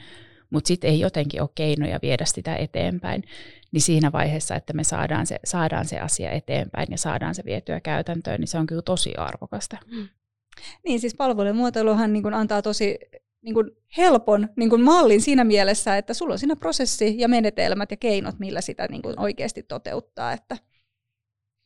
mutta sitten ei jotenkin ole keinoja viedä sitä eteenpäin, niin siinä vaiheessa, että me saadaan se, saadaan se asia eteenpäin ja saadaan se vietyä käytäntöön, niin se on kyllä tosi arvokasta. Mm. Niin, siis palvelujen muotoiluhan niin antaa tosi niin kuin helpon niin kuin mallin siinä mielessä, että sulla on siinä prosessi ja menetelmät ja keinot, millä sitä niin kuin oikeasti toteuttaa. Että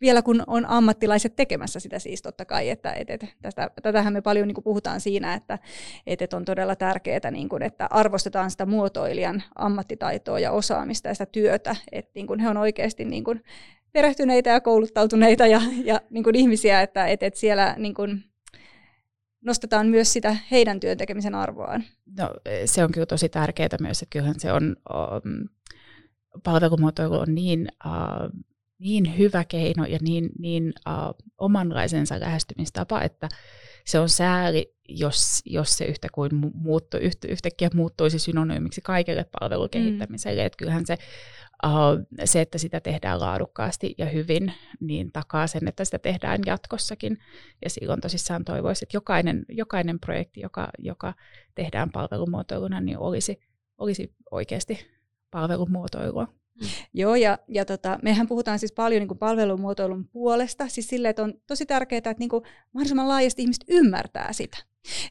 vielä kun on ammattilaiset tekemässä sitä siis totta kai, että et, et, tästä, tätähän me paljon niin kuin puhutaan siinä, että et, et on todella tärkeää, niin kuin, että arvostetaan sitä muotoilijan ammattitaitoa ja osaamista ja sitä työtä, että niin kuin he on oikeasti niin kuin perehtyneitä ja kouluttautuneita ja, ja niin kuin ihmisiä, että et, et siellä niin kuin, nostetaan myös sitä heidän työn tekemisen arvoaan. No, se on kyllä tosi tärkeää myös, että kyllähän se on, um, palvelumuotoilu on niin, uh, niin hyvä keino ja niin, niin uh, omanlaisensa lähestymistapa, että se on sääli, jos, jos se yhtä kuin muuttu, yhtä, yhtäkkiä muuttuisi synonyymiksi kaikelle palvelukehittämiselle. Mm. Että kyllähän se se, että sitä tehdään laadukkaasti ja hyvin, niin takaa sen, että sitä tehdään jatkossakin. Ja silloin tosissaan toivoisin, että jokainen, jokainen projekti, joka, joka tehdään palvelumuotoiluna, niin olisi, olisi oikeasti palvelumuotoilua. Mm. Joo, ja, ja tota, mehän puhutaan siis paljon niin kuin palvelumuotoilun puolesta, siis sille, että on tosi tärkeää, että niin kuin mahdollisimman laajasti ihmiset ymmärtää sitä.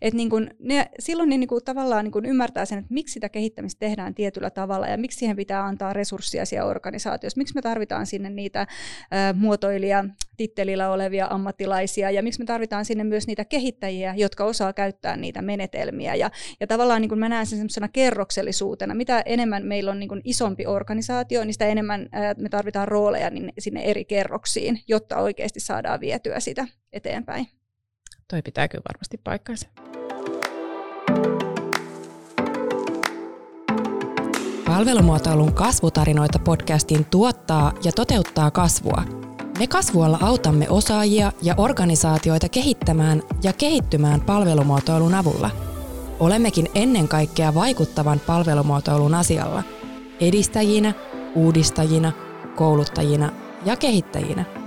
Et niin kun ne, silloin ne niin kun tavallaan niin kun ymmärtää sen, että miksi sitä kehittämistä tehdään tietyllä tavalla ja miksi siihen pitää antaa resursseja siellä organisaatiossa, miksi me tarvitaan sinne niitä ä, muotoilija tittelillä olevia ammattilaisia ja miksi me tarvitaan sinne myös niitä kehittäjiä, jotka osaa käyttää niitä menetelmiä. Ja, ja tavallaan niin kun mä näen sen semmoisena kerroksellisuutena, mitä enemmän meillä on niin kun isompi organisaatio, niin sitä enemmän ä, me tarvitaan rooleja niin sinne eri kerroksiin, jotta oikeasti saadaan vietyä sitä eteenpäin toi pitää kyllä varmasti paikkansa. Palvelumuotoilun kasvutarinoita podcastin tuottaa ja toteuttaa kasvua. Me kasvualla autamme osaajia ja organisaatioita kehittämään ja kehittymään palvelumuotoilun avulla. Olemmekin ennen kaikkea vaikuttavan palvelumuotoilun asialla, edistäjinä, uudistajina, kouluttajina ja kehittäjinä –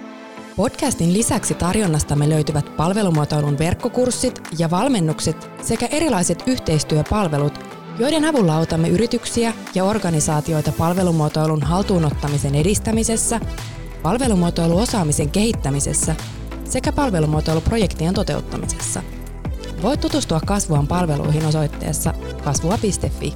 Podcastin lisäksi tarjonnastamme löytyvät palvelumuotoilun verkkokurssit ja valmennukset sekä erilaiset yhteistyöpalvelut, joiden avulla autamme yrityksiä ja organisaatioita palvelumuotoilun haltuunottamisen edistämisessä, palvelumuotoiluosaamisen kehittämisessä sekä palvelumuotoiluprojektien toteuttamisessa. Voit tutustua Kasvuan palveluihin osoitteessa kasvua.fi.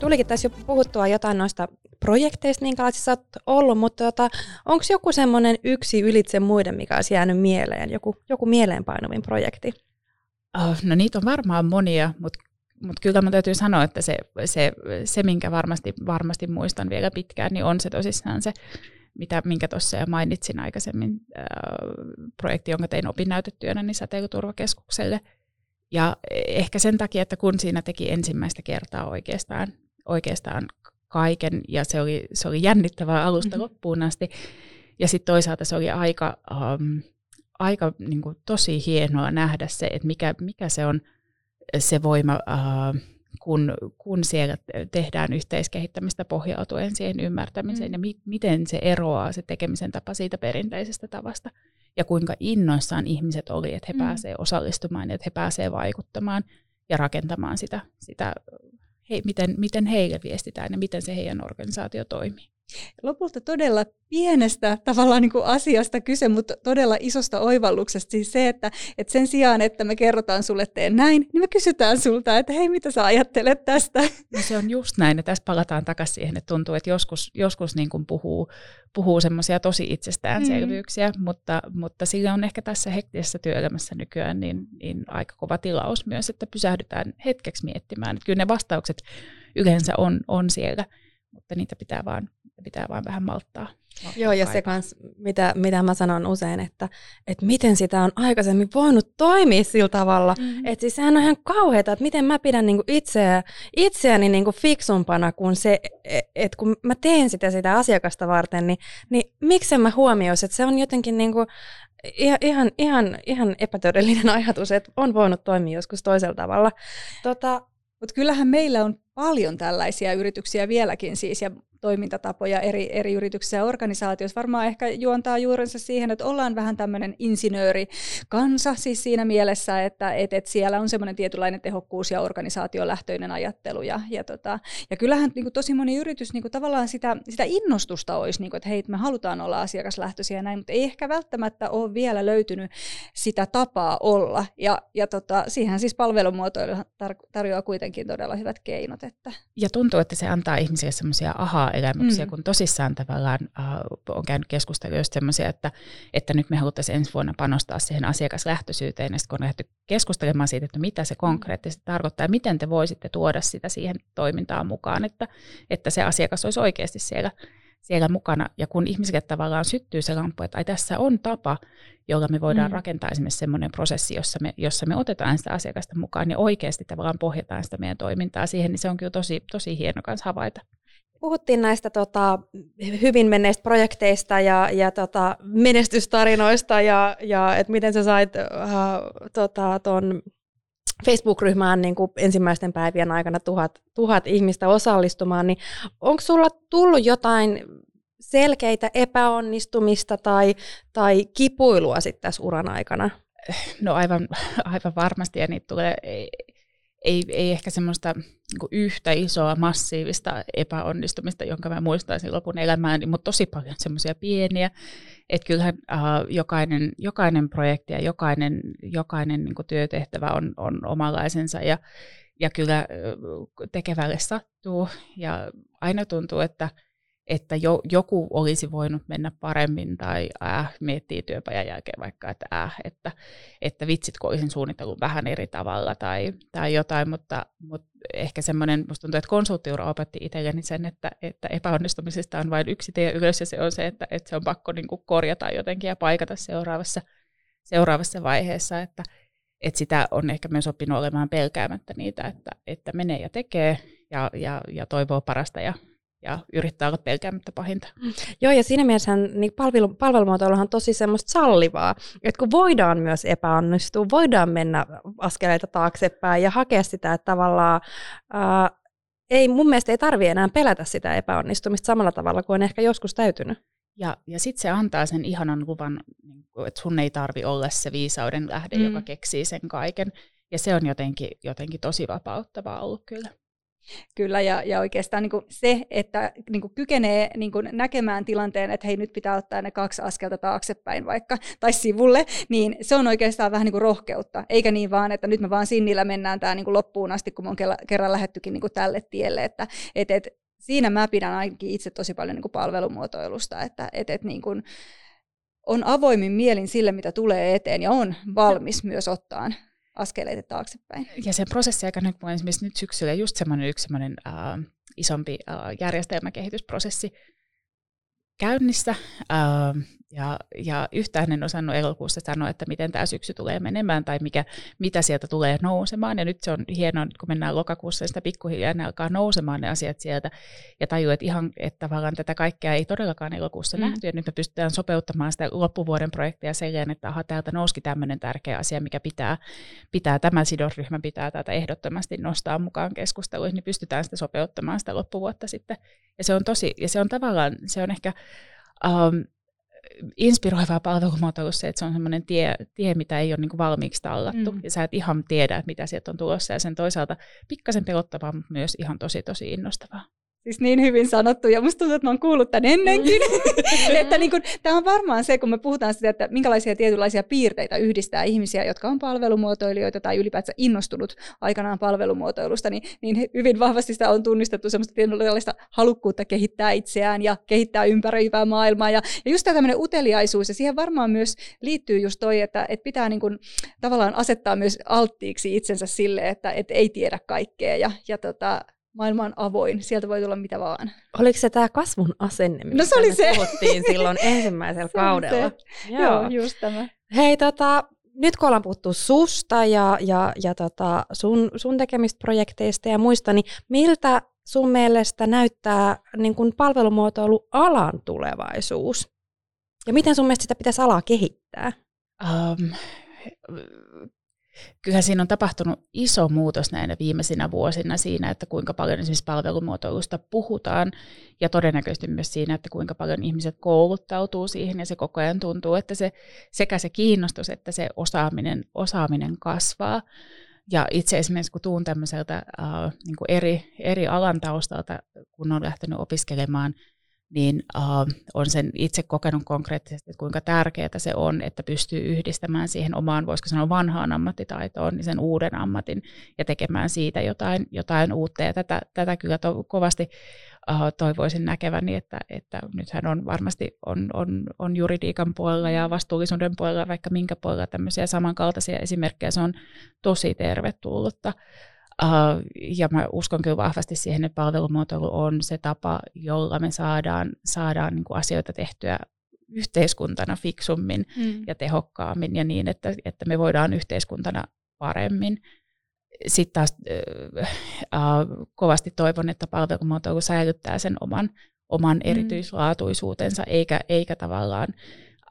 tulikin tässä jo puhuttua jotain noista projekteista, minkälaisissa olet ollut, mutta tota, onko joku semmoinen yksi ylitse muiden, mikä olisi jäänyt mieleen, joku, joku mieleenpainuvin projekti? Oh, no niitä on varmaan monia, mutta mutta kyllä mä täytyy sanoa, että se, se, se minkä varmasti, varmasti muistan vielä pitkään, niin on se tosissaan se, mitä, minkä tuossa jo mainitsin aikaisemmin, äh, projekti, jonka tein opinnäytetyönä niin säteilyturvakeskukselle. Ja ehkä sen takia, että kun siinä teki ensimmäistä kertaa oikeastaan, oikeastaan kaiken, ja se oli, se oli jännittävää alusta mm-hmm. loppuun asti, ja sitten toisaalta se oli aika, um, aika niin kuin, tosi hienoa nähdä se, että mikä, mikä se on se voima, uh, kun, kun siellä tehdään yhteiskehittämistä pohjautuen siihen ymmärtämiseen, mm. ja mi- miten se eroaa se tekemisen tapa siitä perinteisestä tavasta, ja kuinka innoissaan ihmiset oli, että he mm. pääsevät osallistumaan, että he pääsevät vaikuttamaan ja rakentamaan sitä, sitä he, miten, miten heille viestitään ja miten se heidän organisaatio toimii. Lopulta todella pienestä tavallaan niin kuin asiasta kyse, mutta todella isosta oivalluksesta. Siis se, että, että sen sijaan, että me kerrotaan sulle teen näin, niin me kysytään sulta, että hei, mitä sä ajattelet tästä? No se on just näin, ja tässä palataan takaisin siihen, että tuntuu, että joskus, joskus niin kuin puhuu, puhuu semmoisia tosi itsestäänselvyyksiä, mm. mutta, mutta sillä on ehkä tässä hektisessä työelämässä nykyään niin, niin aika kova tilaus myös, että pysähdytään hetkeksi miettimään. Että kyllä ne vastaukset yleensä on, on siellä, mutta niitä pitää vaan pitää vaan vähän malttaa. malttaa Joo, ja se kans, mitä, mitä mä sanon usein, että, että miten sitä on aikaisemmin voinut toimia sillä tavalla. Mm-hmm. Että siis sehän on ihan kauheata, että miten mä pidän niinku itseä, itseäni niinku fiksumpana kuin se, e, että kun mä teen sitä sitä asiakasta varten, niin, niin miksen mä huomioisin, että se on jotenkin niinku, ihan, ihan, ihan epätodellinen ajatus, että on voinut toimia joskus toisella tavalla. Tota, Mutta kyllähän meillä on paljon tällaisia yrityksiä vieläkin siis, ja toimintatapoja eri, eri yrityksissä ja organisaatioissa. Varmaan ehkä juontaa juurensa siihen, että ollaan vähän tämmöinen insinöörikansa siis siinä mielessä, että et, et siellä on semmoinen tietynlainen tehokkuus ja organisaatiolähtöinen ajattelu. Ja, ja, tota, ja kyllähän niin kuin tosi moni yritys niin kuin tavallaan sitä, sitä innostusta olisi, niin kuin, että hei, me halutaan olla asiakaslähtöisiä ja näin, mutta ei ehkä välttämättä ole vielä löytynyt sitä tapaa olla. Ja, ja tota, siihen siis palvelumuotoilu tar- tarjoaa kuitenkin todella hyvät keinot. Että. Ja tuntuu, että se antaa ihmisille semmoisia aha elämyksiä, mm. kun tosissaan tavallaan uh, on käynyt keskustelua just semmoisia, että, että nyt me haluttaisiin ensi vuonna panostaa siihen asiakaslähtöisyyteen, ja sitten kun on lähdetty keskustelemaan siitä, että mitä se mm. konkreettisesti tarkoittaa, ja miten te voisitte tuoda sitä siihen toimintaan mukaan, että, että se asiakas olisi oikeasti siellä siellä mukana. Ja kun ihmisille tavallaan syttyy se lamppu, että ai tässä on tapa, jolla me voidaan mm. rakentaa esimerkiksi semmoinen prosessi, jossa me, jossa me otetaan sitä asiakasta mukaan ja oikeasti tavallaan pohjataan sitä meidän toimintaa siihen, niin se on kyllä tosi, tosi hieno kanssa havaita. Puhuttiin näistä tota, hyvin menneistä projekteista ja, ja tota, menestystarinoista ja, ja että miten sä sait äh, tota, ton Facebook-ryhmään niin kuin ensimmäisten päivien aikana tuhat, tuhat ihmistä osallistumaan, niin onko sulla tullut jotain selkeitä epäonnistumista tai, tai kipuilua sitten tässä uran aikana? No aivan, aivan varmasti, ja niitä tulee, ei, ei, ehkä semmoista niin yhtä isoa massiivista epäonnistumista, jonka mä muistaisin lopun elämääni, mutta tosi paljon semmoisia pieniä. Että kyllähän äh, jokainen, jokainen projekti ja jokainen, jokainen niin työtehtävä on, on omalaisensa ja, ja kyllä äh, tekevälle sattuu ja aina tuntuu, että – että jo, joku olisi voinut mennä paremmin tai äh, miettii työpajan jälkeen vaikka, että äh, että, että vitsit, kun olisin suunnitellut vähän eri tavalla tai, tai jotain, mutta, mutta ehkä semmoinen, musta tuntuu, että konsulttiura opetti itselleni sen, että, että epäonnistumisesta on vain yksi tie ylös ja se on se, että, että se on pakko niin kuin korjata jotenkin ja paikata seuraavassa, seuraavassa vaiheessa, että, että sitä on ehkä myös oppinut olemaan pelkäämättä niitä, että, että menee ja tekee ja, ja, ja toivoo parasta ja ja yrittää olla pelkäämättä pahinta. Mm. Joo, ja siinä mielessä niin palvelu, palvelumuotoiluhan on tosi semmoista sallivaa, että kun voidaan myös epäonnistua, voidaan mennä askeleita taaksepäin ja hakea sitä, että tavallaan ää, ei, mun mielestä ei tarvitse enää pelätä sitä epäonnistumista samalla tavalla kuin on ehkä joskus täytynyt. Ja, ja sitten se antaa sen ihanan luvan, niin että sun ei tarvi olla se viisauden lähde, mm. joka keksii sen kaiken. Ja se on jotenkin, jotenkin tosi vapauttavaa ollut kyllä. Kyllä, ja, ja oikeastaan niin kuin se, että niin kuin kykenee niin kuin näkemään tilanteen, että hei, nyt pitää ottaa ne kaksi askelta taaksepäin vaikka, tai sivulle, niin se on oikeastaan vähän niin kuin rohkeutta, eikä niin vaan, että nyt me vaan sinnillä mennään tämä niin kuin loppuun asti, kun me on kerran lähettykin niin kuin tälle tielle, että et, et, siinä mä pidän ainakin itse tosi paljon niin kuin palvelumuotoilusta, että et, et, niin kuin, on avoimin mielin sille, mitä tulee eteen, ja on valmis myös ottaan askeleita taaksepäin. Ja sen prosessin aikana, kun esimerkiksi nyt syksyllä just semmoinen yksi semmoinen äh, isompi äh, järjestelmäkehitysprosessi käynnissä, äh, ja, ja yhtään en osannut elokuussa sanoa, että miten tämä syksy tulee menemään tai mikä, mitä sieltä tulee nousemaan. Ja nyt se on hienoa, kun mennään lokakuussa, niin sitä pikkuhiljaa ne alkaa nousemaan ne asiat sieltä. Ja tajuu, että ihan että tavallaan tätä kaikkea ei todellakaan elokuussa mm. nähty. Ja nyt me pystytään sopeuttamaan sitä loppuvuoden projektia sen että aha, täältä nouski tämmöinen tärkeä asia, mikä pitää, pitää tämä sidosryhmä pitää tätä ehdottomasti nostaa mukaan keskusteluihin, niin pystytään sitä sopeuttamaan sitä loppuvuotta sitten. Ja se on tosi, ja se on tavallaan, se on ehkä, um, inspiroivaa palvelumuotoilussa se, että se on sellainen tie, tie mitä ei ole niin kuin valmiiksi tallattu. Mm. Ja sä et ihan tiedä, että mitä sieltä on tulossa. Ja sen toisaalta pikkasen pelottavaa, mutta myös ihan tosi tosi innostavaa. Siis niin hyvin sanottu, ja musta tuntuu, että mä oon kuullut tämän ennenkin. että niin kun, tämä on varmaan se, kun me puhutaan sitä, että minkälaisia tietynlaisia piirteitä yhdistää ihmisiä, jotka on palvelumuotoilijoita tai ylipäätään innostunut aikanaan palvelumuotoilusta, niin, niin hyvin vahvasti sitä on tunnistettu semmoista tietynlaista halukkuutta kehittää itseään ja kehittää ympäröivää maailmaa. Ja, ja just tämä tämmöinen uteliaisuus, ja siihen varmaan myös liittyy just toi, että, että pitää niin kun, tavallaan asettaa myös alttiiksi itsensä sille, että, että ei tiedä kaikkea. Ja, ja tota, maailma on avoin, sieltä voi tulla mitä vaan. Oliko se tämä kasvun asenne, mistä no se oli se. puhuttiin silloin ensimmäisellä kaudella? Joo. Joo, just tämä. Hei, tota, nyt kun ollaan puhuttu susta ja, ja, ja tota sun, sun tekemistä projekteista ja muista, niin miltä sun mielestä näyttää niin kun palvelumuotoilu alan tulevaisuus? Ja miten sun mielestä sitä pitäisi alaa kehittää? Um, Kyllä siinä on tapahtunut iso muutos näinä viimeisinä vuosina siinä, että kuinka paljon esimerkiksi palvelumuotoilusta puhutaan ja todennäköisesti myös siinä, että kuinka paljon ihmiset kouluttautuu siihen ja se koko ajan tuntuu, että se, sekä se kiinnostus että se osaaminen, osaaminen kasvaa. Ja itse esimerkiksi kun tuun tämmöiseltä äh, niin eri, eri alan taustalta, kun olen lähtenyt opiskelemaan – niin uh, on sen itse kokenut konkreettisesti, että kuinka tärkeää se on, että pystyy yhdistämään siihen omaan, voisiko sanoa vanhaan ammattitaitoon, niin sen uuden ammatin ja tekemään siitä jotain, jotain uutta. Ja tätä, tätä kyllä to, kovasti uh, toivoisin näkeväni, että, että nythän on varmasti on, on, on juridiikan puolella ja vastuullisuuden puolella, vaikka minkä puolella tämmöisiä samankaltaisia esimerkkejä, se on tosi tervetullutta. Uh, ja mä uskon kyllä vahvasti siihen, että palvelumuotoilu on se tapa, jolla me saadaan, saadaan niin kuin asioita tehtyä yhteiskuntana fiksummin mm. ja tehokkaammin ja niin, että, että me voidaan yhteiskuntana paremmin. Sitten taas uh, uh, kovasti toivon, että palvelumuotoilu säilyttää sen oman, oman mm. erityislaatuisuutensa, eikä, eikä tavallaan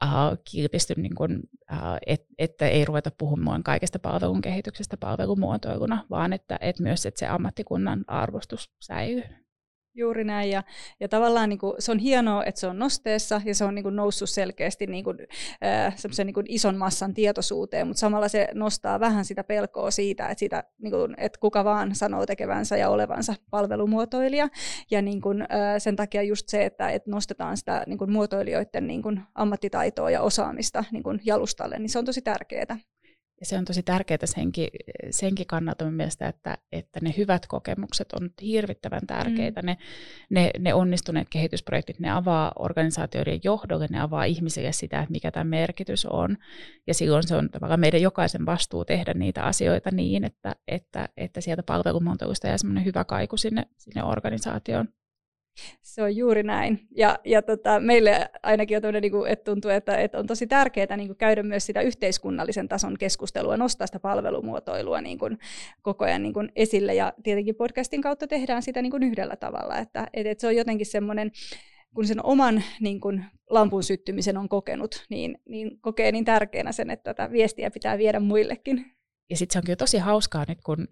uh, kilpisty, niin kuin, uh, et, että ei ruveta puhumaan kaikesta palvelun kehityksestä palvelumuotoiluna, vaan että, että myös että se ammattikunnan arvostus säilyy. Juuri näin, ja, ja tavallaan niin kuin, se on hienoa, että se on nosteessa, ja se on niin kuin, noussut selkeästi niin kuin, äh, niin kuin ison massan tietoisuuteen, mutta samalla se nostaa vähän sitä pelkoa siitä, että, sitä, niin kuin, että kuka vaan sanoo tekevänsä ja olevansa palvelumuotoilija, ja niin kuin, äh, sen takia just se, että, että nostetaan sitä niin kuin, muotoilijoiden niin kuin, ammattitaitoa ja osaamista niin kuin, jalustalle, niin se on tosi tärkeää. Ja se on tosi tärkeää senkin, senkin kannalta mielestä, että, että ne hyvät kokemukset on hirvittävän tärkeitä. Mm. Ne, ne, ne onnistuneet kehitysprojektit, ne avaa organisaatioiden johdolle, ne avaa ihmisille sitä, että mikä tämä merkitys on. Ja silloin se on tavallaan meidän jokaisen vastuu tehdä niitä asioita niin, että, että, että sieltä palvelumuotoilusta jää semmoinen hyvä kaiku sinne, sinne organisaatioon. Se on juuri näin. Ja, ja tota, meille ainakin on niin kuin, että tuntuu, että, että on tosi tärkeää niin kuin käydä myös sitä yhteiskunnallisen tason keskustelua, nostaa sitä palvelumuotoilua niin kuin, koko ajan niin kuin, esille. Ja tietenkin podcastin kautta tehdään sitä niin kuin, yhdellä tavalla. Että, että, että se on jotenkin semmoinen, kun sen oman niin kuin, lampun syttymisen on kokenut, niin, niin kokee niin tärkeänä sen, että tätä viestiä pitää viedä muillekin. Ja sitten se on kyllä tosi hauskaa nyt, kun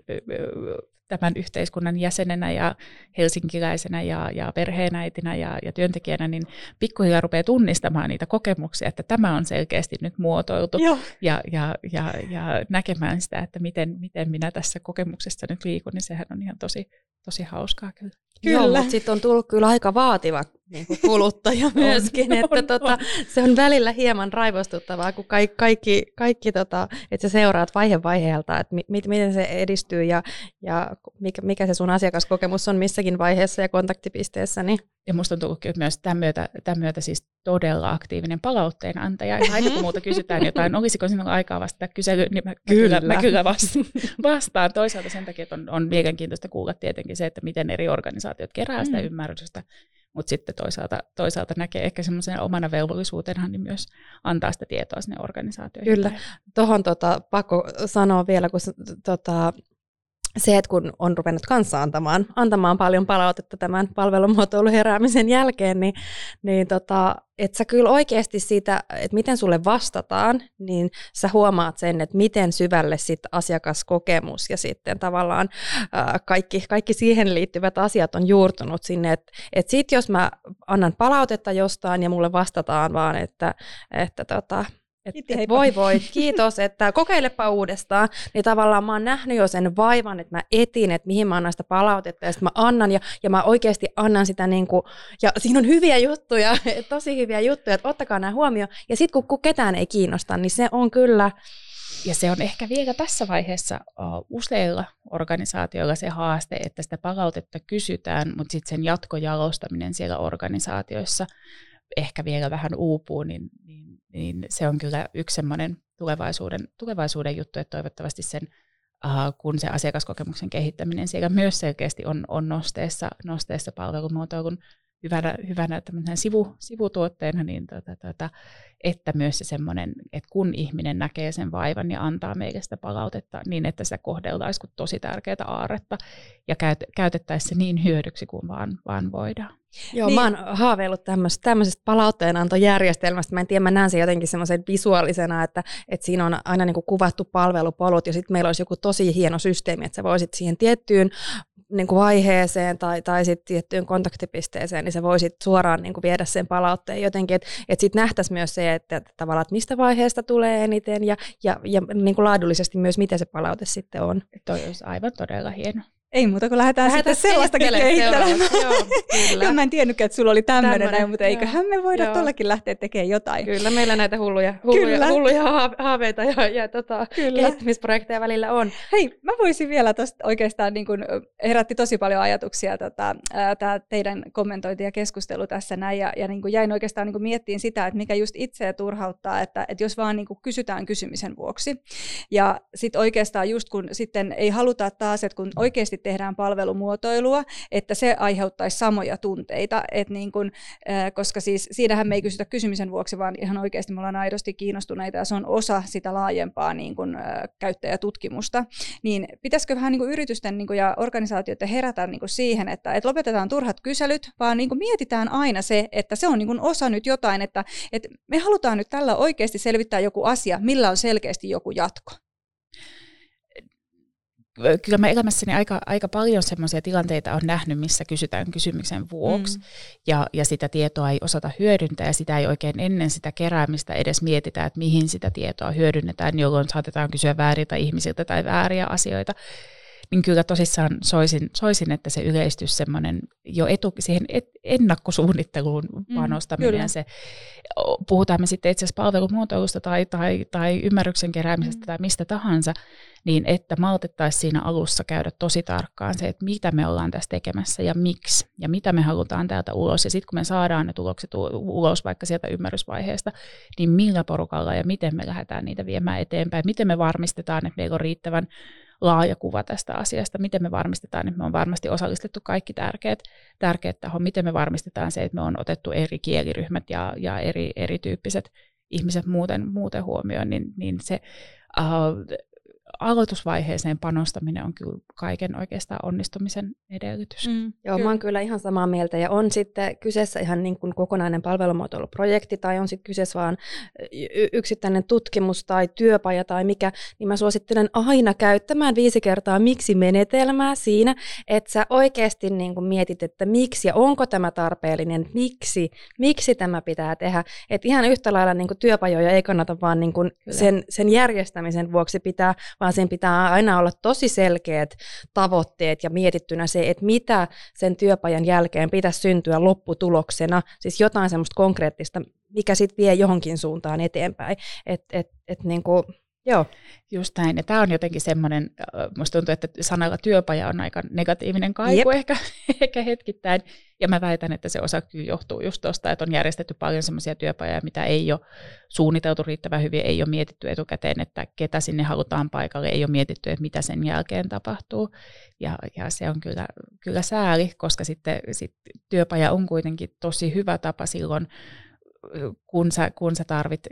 tämän yhteiskunnan jäsenenä ja helsinkiläisenä ja, ja perheenäitinä ja, ja työntekijänä, niin pikkuhiljaa rupeaa tunnistamaan niitä kokemuksia, että tämä on selkeästi nyt muotoiltu ja, ja, ja, ja näkemään sitä, että miten, miten minä tässä kokemuksessa nyt liikun, niin sehän on ihan tosi, tosi hauskaa kyllä. Kyllä. Joo, mutta sitten on tullut kyllä aika vaativa niin kuin kuluttaja myöskin, on, että on, tota, on. se on välillä hieman raivostuttavaa, kun kaikki, kaikki, kaikki tota, että sä seuraat vaihe vaiheelta, että mi, miten se edistyy ja, ja mikä, mikä se sun asiakaskokemus on missäkin vaiheessa ja kontaktipisteessä. Niin. Ja musta on tullut myös tämän myötä, tämän myötä siis todella aktiivinen palautteen antaja. Ja aina kun muuta kysytään jotain, olisiko sinulla aikaa vastata kyselyyn, niin mä kyllä, mä kyllä vastaan. Toisaalta sen takia, että on, on mielenkiintoista kuulla tietenkin se, että miten eri organisaatiot kerää sitä mm. ymmärrystä mutta sitten toisaalta, toisaalta näkee ehkä semmoisen omana velvollisuutenhan niin myös antaa sitä tietoa sinne organisaatioihin. Kyllä. Tuohon tota, pakko sanoa vielä, kun tota, se, että kun on ruvennut kanssa antamaan, antamaan paljon palautetta tämän palvelumuotoilun heräämisen jälkeen, niin, niin tota, että sä kyllä oikeasti siitä, että miten sulle vastataan, niin sä huomaat sen, että miten syvälle sit asiakaskokemus ja sitten tavallaan ää, kaikki, kaikki siihen liittyvät asiat on juurtunut sinne, että et sit jos mä annan palautetta jostain ja mulle vastataan vaan, että, että tota, et, et voi voi, kiitos, että kokeilepa uudestaan. Niin tavallaan mä oon nähnyt jo sen vaivan, että mä etin, että mihin mä annan sitä palautetta ja sitten mä annan ja, ja mä oikeasti annan sitä niin kuin, ja siinä on hyviä juttuja, tosi hyviä juttuja, että ottakaa nämä huomioon. Ja sitten kun, kun ketään ei kiinnosta, niin se on kyllä, ja se on ehkä vielä tässä vaiheessa uh, useilla organisaatioilla se haaste, että sitä palautetta kysytään, mutta sitten sen jatkojalostaminen siellä organisaatioissa ehkä vielä vähän uupuu, niin, niin niin se on kyllä yksi semmoinen tulevaisuuden, tulevaisuuden juttu, että toivottavasti sen, uh, kun se asiakaskokemuksen kehittäminen siellä myös selkeästi on, on nosteessa, nosteessa palvelumuotoilun hyvänä, hyvänä sivu, sivutuotteena, niin tota, tota, että myös se semmoinen, että kun ihminen näkee sen vaivan ja antaa meille sitä palautetta, niin että sitä kohdeltaisiin kuin tosi tärkeää aaretta ja käyt, käytettäisiin se niin hyödyksi kuin vaan, vaan voidaan. Joo, niin. mä oon haaveillut tämmöisestä palautteenantojärjestelmästä. Mä en tiedä, mä näen sen jotenkin semmoisen visuaalisena, että, että siinä on aina niin kuin kuvattu palvelupolut ja sitten meillä olisi joku tosi hieno systeemi, että sä voisit siihen tiettyyn niin kuin vaiheeseen tai, tai sitten tiettyyn kontaktipisteeseen, niin sä voisit suoraan niin kuin viedä sen palautteen jotenkin, että et sitten nähtäisiin myös se, että, että tavallaan, että mistä vaiheesta tulee eniten ja, ja, ja niin kuin laadullisesti myös, miten se palaute sitten on. Toi olisi aivan todella hieno. Ei muuta kuin lähdetään, lähdetään sitten sellaista kehittelemään. Joo, kyllä. mä en tiennytkään, että sulla oli tämmöinen näin, mutta eiköhän me voida tuollakin lähteä tekemään jotain. Kyllä, meillä näitä hulluja, hulluja, hulluja haaveita ja, ja tota, kehittämisprojekteja välillä on. Hei, mä voisin vielä tuosta oikeastaan, niin kun, herätti tosi paljon ajatuksia tota, tämä teidän kommentointi ja keskustelu tässä näin, ja, ja niin jäin oikeastaan niin miettiin sitä, että mikä just itseä turhauttaa, että, että jos vaan niin kysytään kysymisen vuoksi, ja sitten oikeastaan just kun sitten ei haluta taas, että kun oikeasti tehdään palvelumuotoilua, että se aiheuttaisi samoja tunteita, että niin kun, koska siis siinähän me ei kysytä kysymisen vuoksi, vaan ihan oikeasti me ollaan aidosti kiinnostuneita ja se on osa sitä laajempaa niin kun, käyttäjätutkimusta, niin pitäisikö vähän niin kuin yritysten niin kuin, ja organisaatioiden herätä niin kuin siihen, että, että lopetetaan turhat kyselyt, vaan niin kuin mietitään aina se, että se on niin kuin osa nyt jotain, että, että me halutaan nyt tällä oikeasti selvittää joku asia, millä on selkeästi joku jatko kyllä mä elämässäni aika, aika paljon sellaisia tilanteita on nähnyt, missä kysytään kysymyksen vuoksi mm. ja, ja sitä tietoa ei osata hyödyntää ja sitä ei oikein ennen sitä keräämistä edes mietitä, että mihin sitä tietoa hyödynnetään, jolloin saatetaan kysyä vääriltä ihmisiltä tai vääriä asioita niin kyllä tosissaan soisin, soisin että se yleistys semmoinen jo etu, siihen et, ennakkosuunnitteluun mm, panostaminen, mm, se, puhutaan me sitten itse asiassa palvelumuotoilusta tai, tai, tai ymmärryksen keräämisestä mm. tai mistä tahansa, niin että maltettaisiin siinä alussa käydä tosi tarkkaan se, että mitä me ollaan tässä tekemässä ja miksi ja mitä me halutaan täältä ulos. Ja sitten kun me saadaan ne tulokset ulos vaikka sieltä ymmärrysvaiheesta, niin millä porukalla ja miten me lähdetään niitä viemään eteenpäin, miten me varmistetaan, että meillä on riittävän laaja kuva tästä asiasta, miten me varmistetaan, että me on varmasti osallistettu kaikki tärkeät, tärkeät tahot, miten me varmistetaan se, että me on otettu eri kieliryhmät ja, ja eri, erityyppiset ihmiset muuten, muuten huomioon, niin, niin se uh, aloitusvaiheeseen panostaminen on kyllä kaiken oikeastaan onnistumisen edellytys. Mm, Joo, kyllä. mä oon kyllä ihan samaa mieltä. Ja on sitten kyseessä ihan niin kuin kokonainen palvelumuotoiluprojekti tai on sitten kyseessä vaan yksittäinen tutkimus tai työpaja tai mikä, niin mä suosittelen aina käyttämään viisi kertaa miksi-menetelmää siinä, että sä oikeasti niin kuin mietit, että miksi ja onko tämä tarpeellinen, miksi, miksi tämä pitää tehdä. Että ihan yhtä lailla niin kuin työpajoja ei kannata vaan niin kuin sen, sen järjestämisen vuoksi pitää, vaan sen pitää aina olla tosi selkeät tavoitteet ja mietittynä se, että mitä sen työpajan jälkeen pitäisi syntyä lopputuloksena, siis jotain semmoista konkreettista, mikä sitten vie johonkin suuntaan eteenpäin. Et, et, et niin kuin, Joo. Just näin. Ja tämä on jotenkin semmoinen, musta tuntuu, että sanalla työpaja on aika negatiivinen kaiku ehkä, ehkä hetkittäin. Ja mä väitän, että se osa kyllä johtuu just tuosta, että on järjestetty paljon semmoisia työpajoja, mitä ei ole suunniteltu riittävän hyvin, ei ole mietitty etukäteen, että ketä sinne halutaan paikalle, ei ole mietitty, että mitä sen jälkeen tapahtuu. Ja, ja se on kyllä, kyllä sääli, koska sitten sit työpaja on kuitenkin tosi hyvä tapa silloin kun sä, kun sä tarvit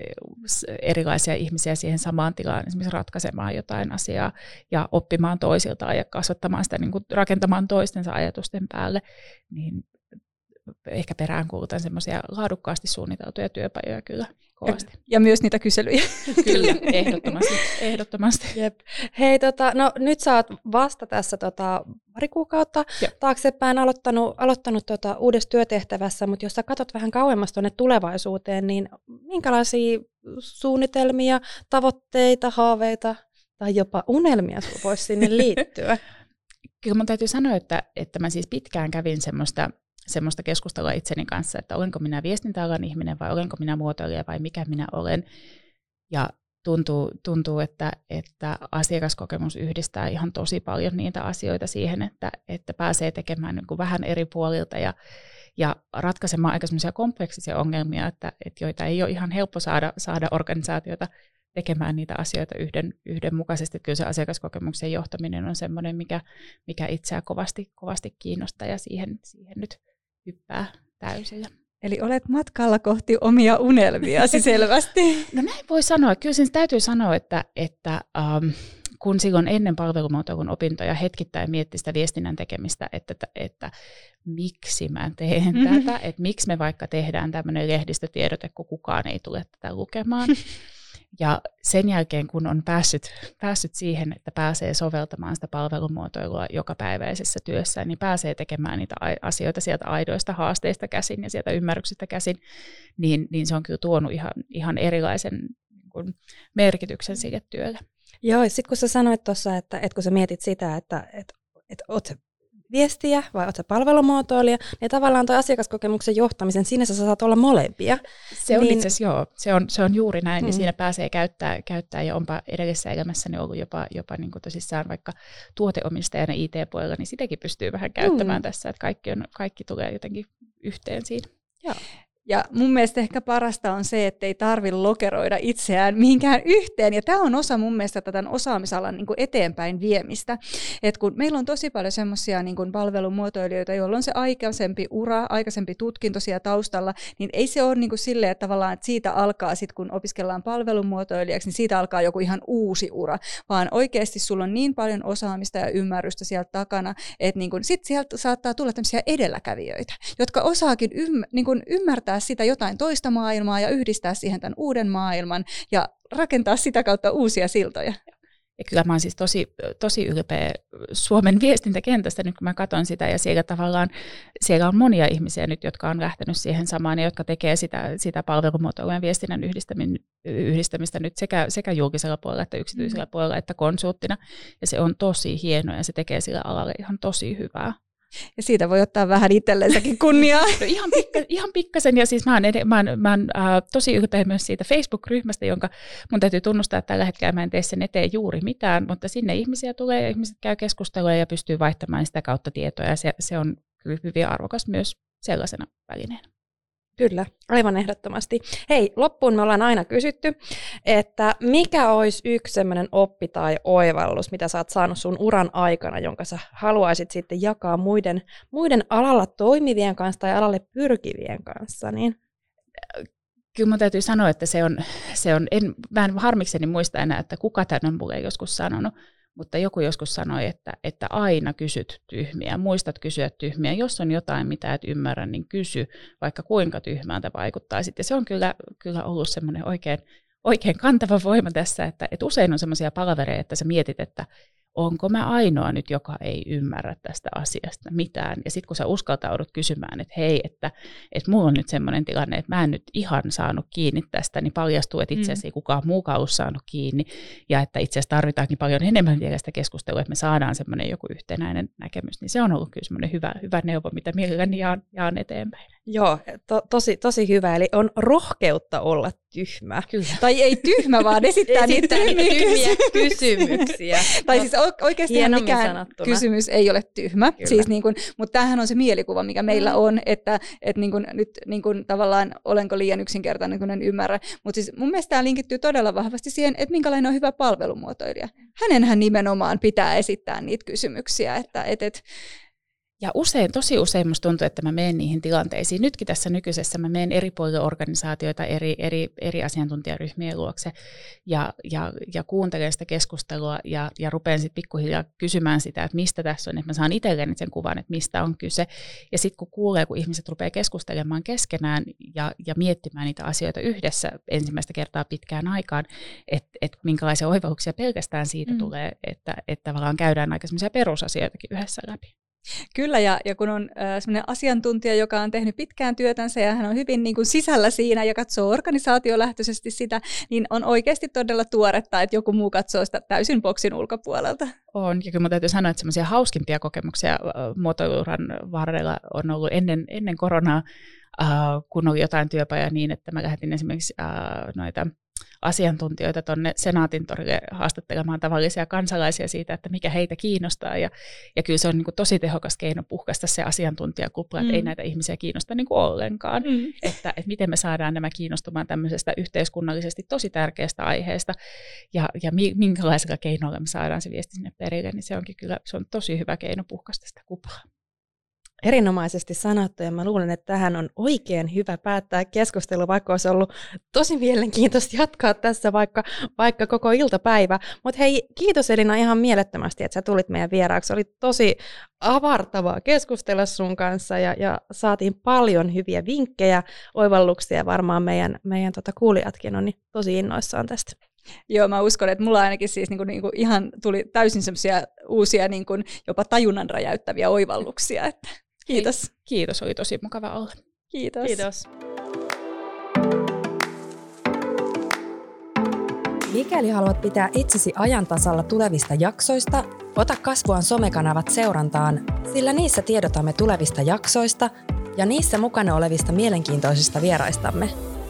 erilaisia ihmisiä siihen samaan tilaan, esimerkiksi ratkaisemaan jotain asiaa ja oppimaan toisiltaan ja kasvattamaan sitä, niin kuin rakentamaan toistensa ajatusten päälle, niin ehkä peräänkuulutan semmoisia laadukkaasti suunniteltuja työpajoja kyllä kovasti. Ja myös niitä kyselyjä. Kyllä, ehdottomasti. ehdottomasti. Jep. Hei, tota, no nyt sä oot vasta tässä tota, pari kuukautta Jep. taaksepäin aloittanut, aloittanut tota, uudessa työtehtävässä, mutta jos sä katsot vähän kauemmas tuonne tulevaisuuteen, niin minkälaisia suunnitelmia, tavoitteita, haaveita tai jopa unelmia sulla voisi sinne liittyä? Kyllä mun täytyy sanoa, että, että mä siis pitkään kävin semmoista semmoista keskustelua itseni kanssa, että olenko minä viestintäalan ihminen vai olenko minä muotoilija vai mikä minä olen. Ja tuntuu, tuntuu että, että asiakaskokemus yhdistää ihan tosi paljon niitä asioita siihen, että, että pääsee tekemään niin kuin vähän eri puolilta ja, ja ratkaisemaan aika semmoisia kompleksisia ongelmia, että, että joita ei ole ihan helppo saada, saada organisaatiota tekemään niitä asioita yhden, yhdenmukaisesti. Kyllä se asiakaskokemuksen johtaminen on semmoinen, mikä, mikä itseä kovasti, kovasti kiinnostaa ja siihen, siihen nyt hyppää täysillä. Eli olet matkalla kohti omia unelmiasi selvästi. No näin voi sanoa. Kyllä sen täytyy sanoa, että, että um, kun silloin ennen palvelumuotoilun opintoja hetkittäin mietti sitä viestinnän tekemistä, että, että, että miksi mä teen mm-hmm. tätä, että miksi me vaikka tehdään tämmöinen lehdistötiedote, kun kukaan ei tule tätä lukemaan. Ja sen jälkeen, kun on päässyt, päässyt siihen, että pääsee soveltamaan sitä palvelumuotoilua jokapäiväisessä työssä, niin pääsee tekemään niitä asioita sieltä aidoista haasteista käsin ja sieltä ymmärryksestä käsin, niin, niin se on kyllä tuonut ihan, ihan erilaisen niin kuin, merkityksen sille työlle. Joo, sitten kun sä sanoit tuossa, että, että kun sä mietit sitä, että, että, että oot viestiä vai oletko palvelumuotoilija, niin tavallaan tuo asiakaskokemuksen johtamisen, siinä sä saat olla molempia. Se on niin... itse asiassa, joo, se on, se on juuri näin, niin mm. niin siinä pääsee käyttää, käyttää ja onpa edellisessä elämässäni ollut jopa, jopa niin kuin tosissaan vaikka tuoteomistajana IT-puolella, niin sitäkin pystyy vähän käyttämään mm. tässä, että kaikki, on, kaikki tulee jotenkin yhteen siinä. Joo. Ja mun mielestä ehkä parasta on se, että ei tarvi lokeroida itseään mihinkään yhteen. Ja tämä on osa mun mielestä tätä osaamisalan niin eteenpäin viemistä. Et kun meillä on tosi paljon semmoisia niin palvelumuotoilijoita, joilla on se aikaisempi ura, aikaisempi tutkinto siellä taustalla, niin ei se ole niin silleen, että tavallaan että siitä alkaa sitten, kun opiskellaan palvelumuotoilijaksi, niin siitä alkaa joku ihan uusi ura, vaan oikeasti sulla on niin paljon osaamista ja ymmärrystä sieltä takana, että niin sitten sieltä saattaa tulla tämmöisiä edelläkävijöitä, jotka osaakin ymm, niin ymmärtää ymmärtää sitä jotain toista maailmaa ja yhdistää siihen tämän uuden maailman ja rakentaa sitä kautta uusia siltoja. Ja kyllä mä oon siis tosi, tosi ylpeä Suomen viestintäkentästä nyt, kun mä katson sitä, ja siellä tavallaan, siellä on monia ihmisiä nyt, jotka on lähtenyt siihen samaan, ja jotka tekee sitä, sitä palvelumuotoilujen viestinnän yhdistämistä nyt sekä, sekä julkisella puolella että yksityisellä mm. puolella että konsulttina, ja se on tosi hienoa, ja se tekee sillä alalle ihan tosi hyvää. Ja siitä voi ottaa vähän itsellensäkin kunniaa. no ihan, pikka, ihan pikkasen, ja siis mä oon, ed- mä oon, mä oon äh, tosi ylpeä myös siitä Facebook-ryhmästä, jonka mun täytyy tunnustaa, että tällä hetkellä mä en tee sen eteen juuri mitään, mutta sinne ihmisiä tulee ja ihmiset käy keskustelua ja pystyy vaihtamaan sitä kautta tietoa, ja se, se on hyvin arvokas myös sellaisena välineenä. Kyllä, aivan ehdottomasti. Hei, loppuun me ollaan aina kysytty, että mikä olisi yksi sellainen oppi tai oivallus, mitä sä oot saanut sun uran aikana, jonka sä haluaisit sitten jakaa muiden, muiden alalla toimivien kanssa tai alalle pyrkivien kanssa, niin kyllä mun täytyy sanoa, että se on, se on en, mä en harmikseni muista enää, että kuka tämän on mulle joskus sanonut, mutta joku joskus sanoi, että, että aina kysyt tyhmiä, muistat kysyä tyhmiä. Jos on jotain, mitä et ymmärrä, niin kysy, vaikka kuinka tyhmältä vaikuttaa. Sitten se on kyllä, kyllä ollut semmoinen oikein, oikein kantava voima tässä, että, että usein on semmoisia palavereja, että sä mietit, että onko mä ainoa nyt, joka ei ymmärrä tästä asiasta mitään. Ja sitten kun sä uskaltaudut kysymään, että hei, että, että mulla on nyt semmoinen tilanne, että mä en nyt ihan saanut kiinni tästä, niin paljastuu, että itse asiassa mm. ei kukaan muukaan ollut saanut kiinni. Ja että itse asiassa tarvitaankin paljon enemmän vielä sitä keskustelua, että me saadaan semmoinen joku yhtenäinen näkemys. Niin se on ollut kyllä semmoinen hyvä, hyvä neuvo, mitä mielelläni jaan, jaan eteenpäin. Joo, to, tosi, tosi hyvä. Eli on rohkeutta olla tyhmä. Kyllä. Tai ei tyhmä, vaan esittää, esittää niitä tyhmiä kysymyksiä. tai siis oikeasti mikään sanottuna. kysymys ei ole tyhmä. Siis niin kuin, mutta tämähän on se mielikuva, mikä meillä mm. on, että, että niin kuin, nyt niin kuin, tavallaan olenko liian yksinkertainen, kun en ymmärrä. Mutta siis mun mielestä tämä linkittyy todella vahvasti siihen, että minkälainen on hyvä palvelumuotoilija. Hänenhän nimenomaan pitää esittää niitä kysymyksiä. Että, et, et, ja usein, tosi usein musta tuntuu, että mä menen niihin tilanteisiin. Nytkin tässä nykyisessä mä menen eri puolille organisaatioita, eri, eri, eri asiantuntijaryhmien luokse ja, ja, ja kuuntelen sitä keskustelua ja, ja rupean sitten pikkuhiljaa kysymään sitä, että mistä tässä on, että mä saan itselleni sen kuvan, että mistä on kyse. Ja sitten kun kuulee, kun ihmiset rupeaa keskustelemaan keskenään ja, ja miettimään niitä asioita yhdessä ensimmäistä kertaa pitkään aikaan, että et minkälaisia oivalluksia pelkästään siitä mm. tulee, että, että tavallaan käydään aika perusasioitakin yhdessä läpi. Kyllä, ja, ja kun on äh, sellainen asiantuntija, joka on tehnyt pitkään työtänsä ja hän on hyvin niin kuin sisällä siinä ja katsoo organisaatiolähtöisesti sitä, niin on oikeasti todella tuoretta, että joku muu katsoo sitä täysin boksin ulkopuolelta. On, ja kyllä täytyy sanoa, että semmoisia hauskimpia kokemuksia muotoiluran varrella on ollut ennen, ennen koronaa, äh, kun oli jotain työpajaa niin, että mä lähetin esimerkiksi äh, noita asiantuntijoita tuonne Senaatin torille haastattelemaan tavallisia kansalaisia siitä, että mikä heitä kiinnostaa. Ja, ja kyllä se on niin kuin tosi tehokas keino puhkaista se asiantuntijakupla, että mm. ei näitä ihmisiä kiinnosta niin kuin ollenkaan. Mm. Että, että miten me saadaan nämä kiinnostumaan tämmöisestä yhteiskunnallisesti tosi tärkeästä aiheesta ja, ja minkälaisella keinoilla me saadaan se viesti sinne perille, niin se onkin kyllä se on tosi hyvä keino puhkaista sitä kuplaa erinomaisesti sanottu ja mä luulen, että tähän on oikein hyvä päättää keskustelu, vaikka olisi ollut tosi mielenkiintoista jatkaa tässä vaikka, vaikka koko iltapäivä. Mutta hei, kiitos Elina ihan mielettömästi, että sä tulit meidän vieraaksi. Oli tosi avartavaa keskustella sun kanssa ja, ja saatiin paljon hyviä vinkkejä, oivalluksia varmaan meidän, meidän tota kuulijatkin on niin tosi innoissaan tästä. Joo, mä uskon, että mulla ainakin siis niinku, niinku ihan tuli täysin semmoisia uusia niinku, jopa tajunnan räjäyttäviä oivalluksia. Että Kiitos. Hei, kiitos, oli tosi mukava olla. Kiitos. Kiitos. Mikäli haluat pitää itsesi ajan tasalla tulevista jaksoista, ota Kasvuan somekanavat seurantaan, sillä niissä tiedotamme tulevista jaksoista ja niissä mukana olevista mielenkiintoisista vieraistamme –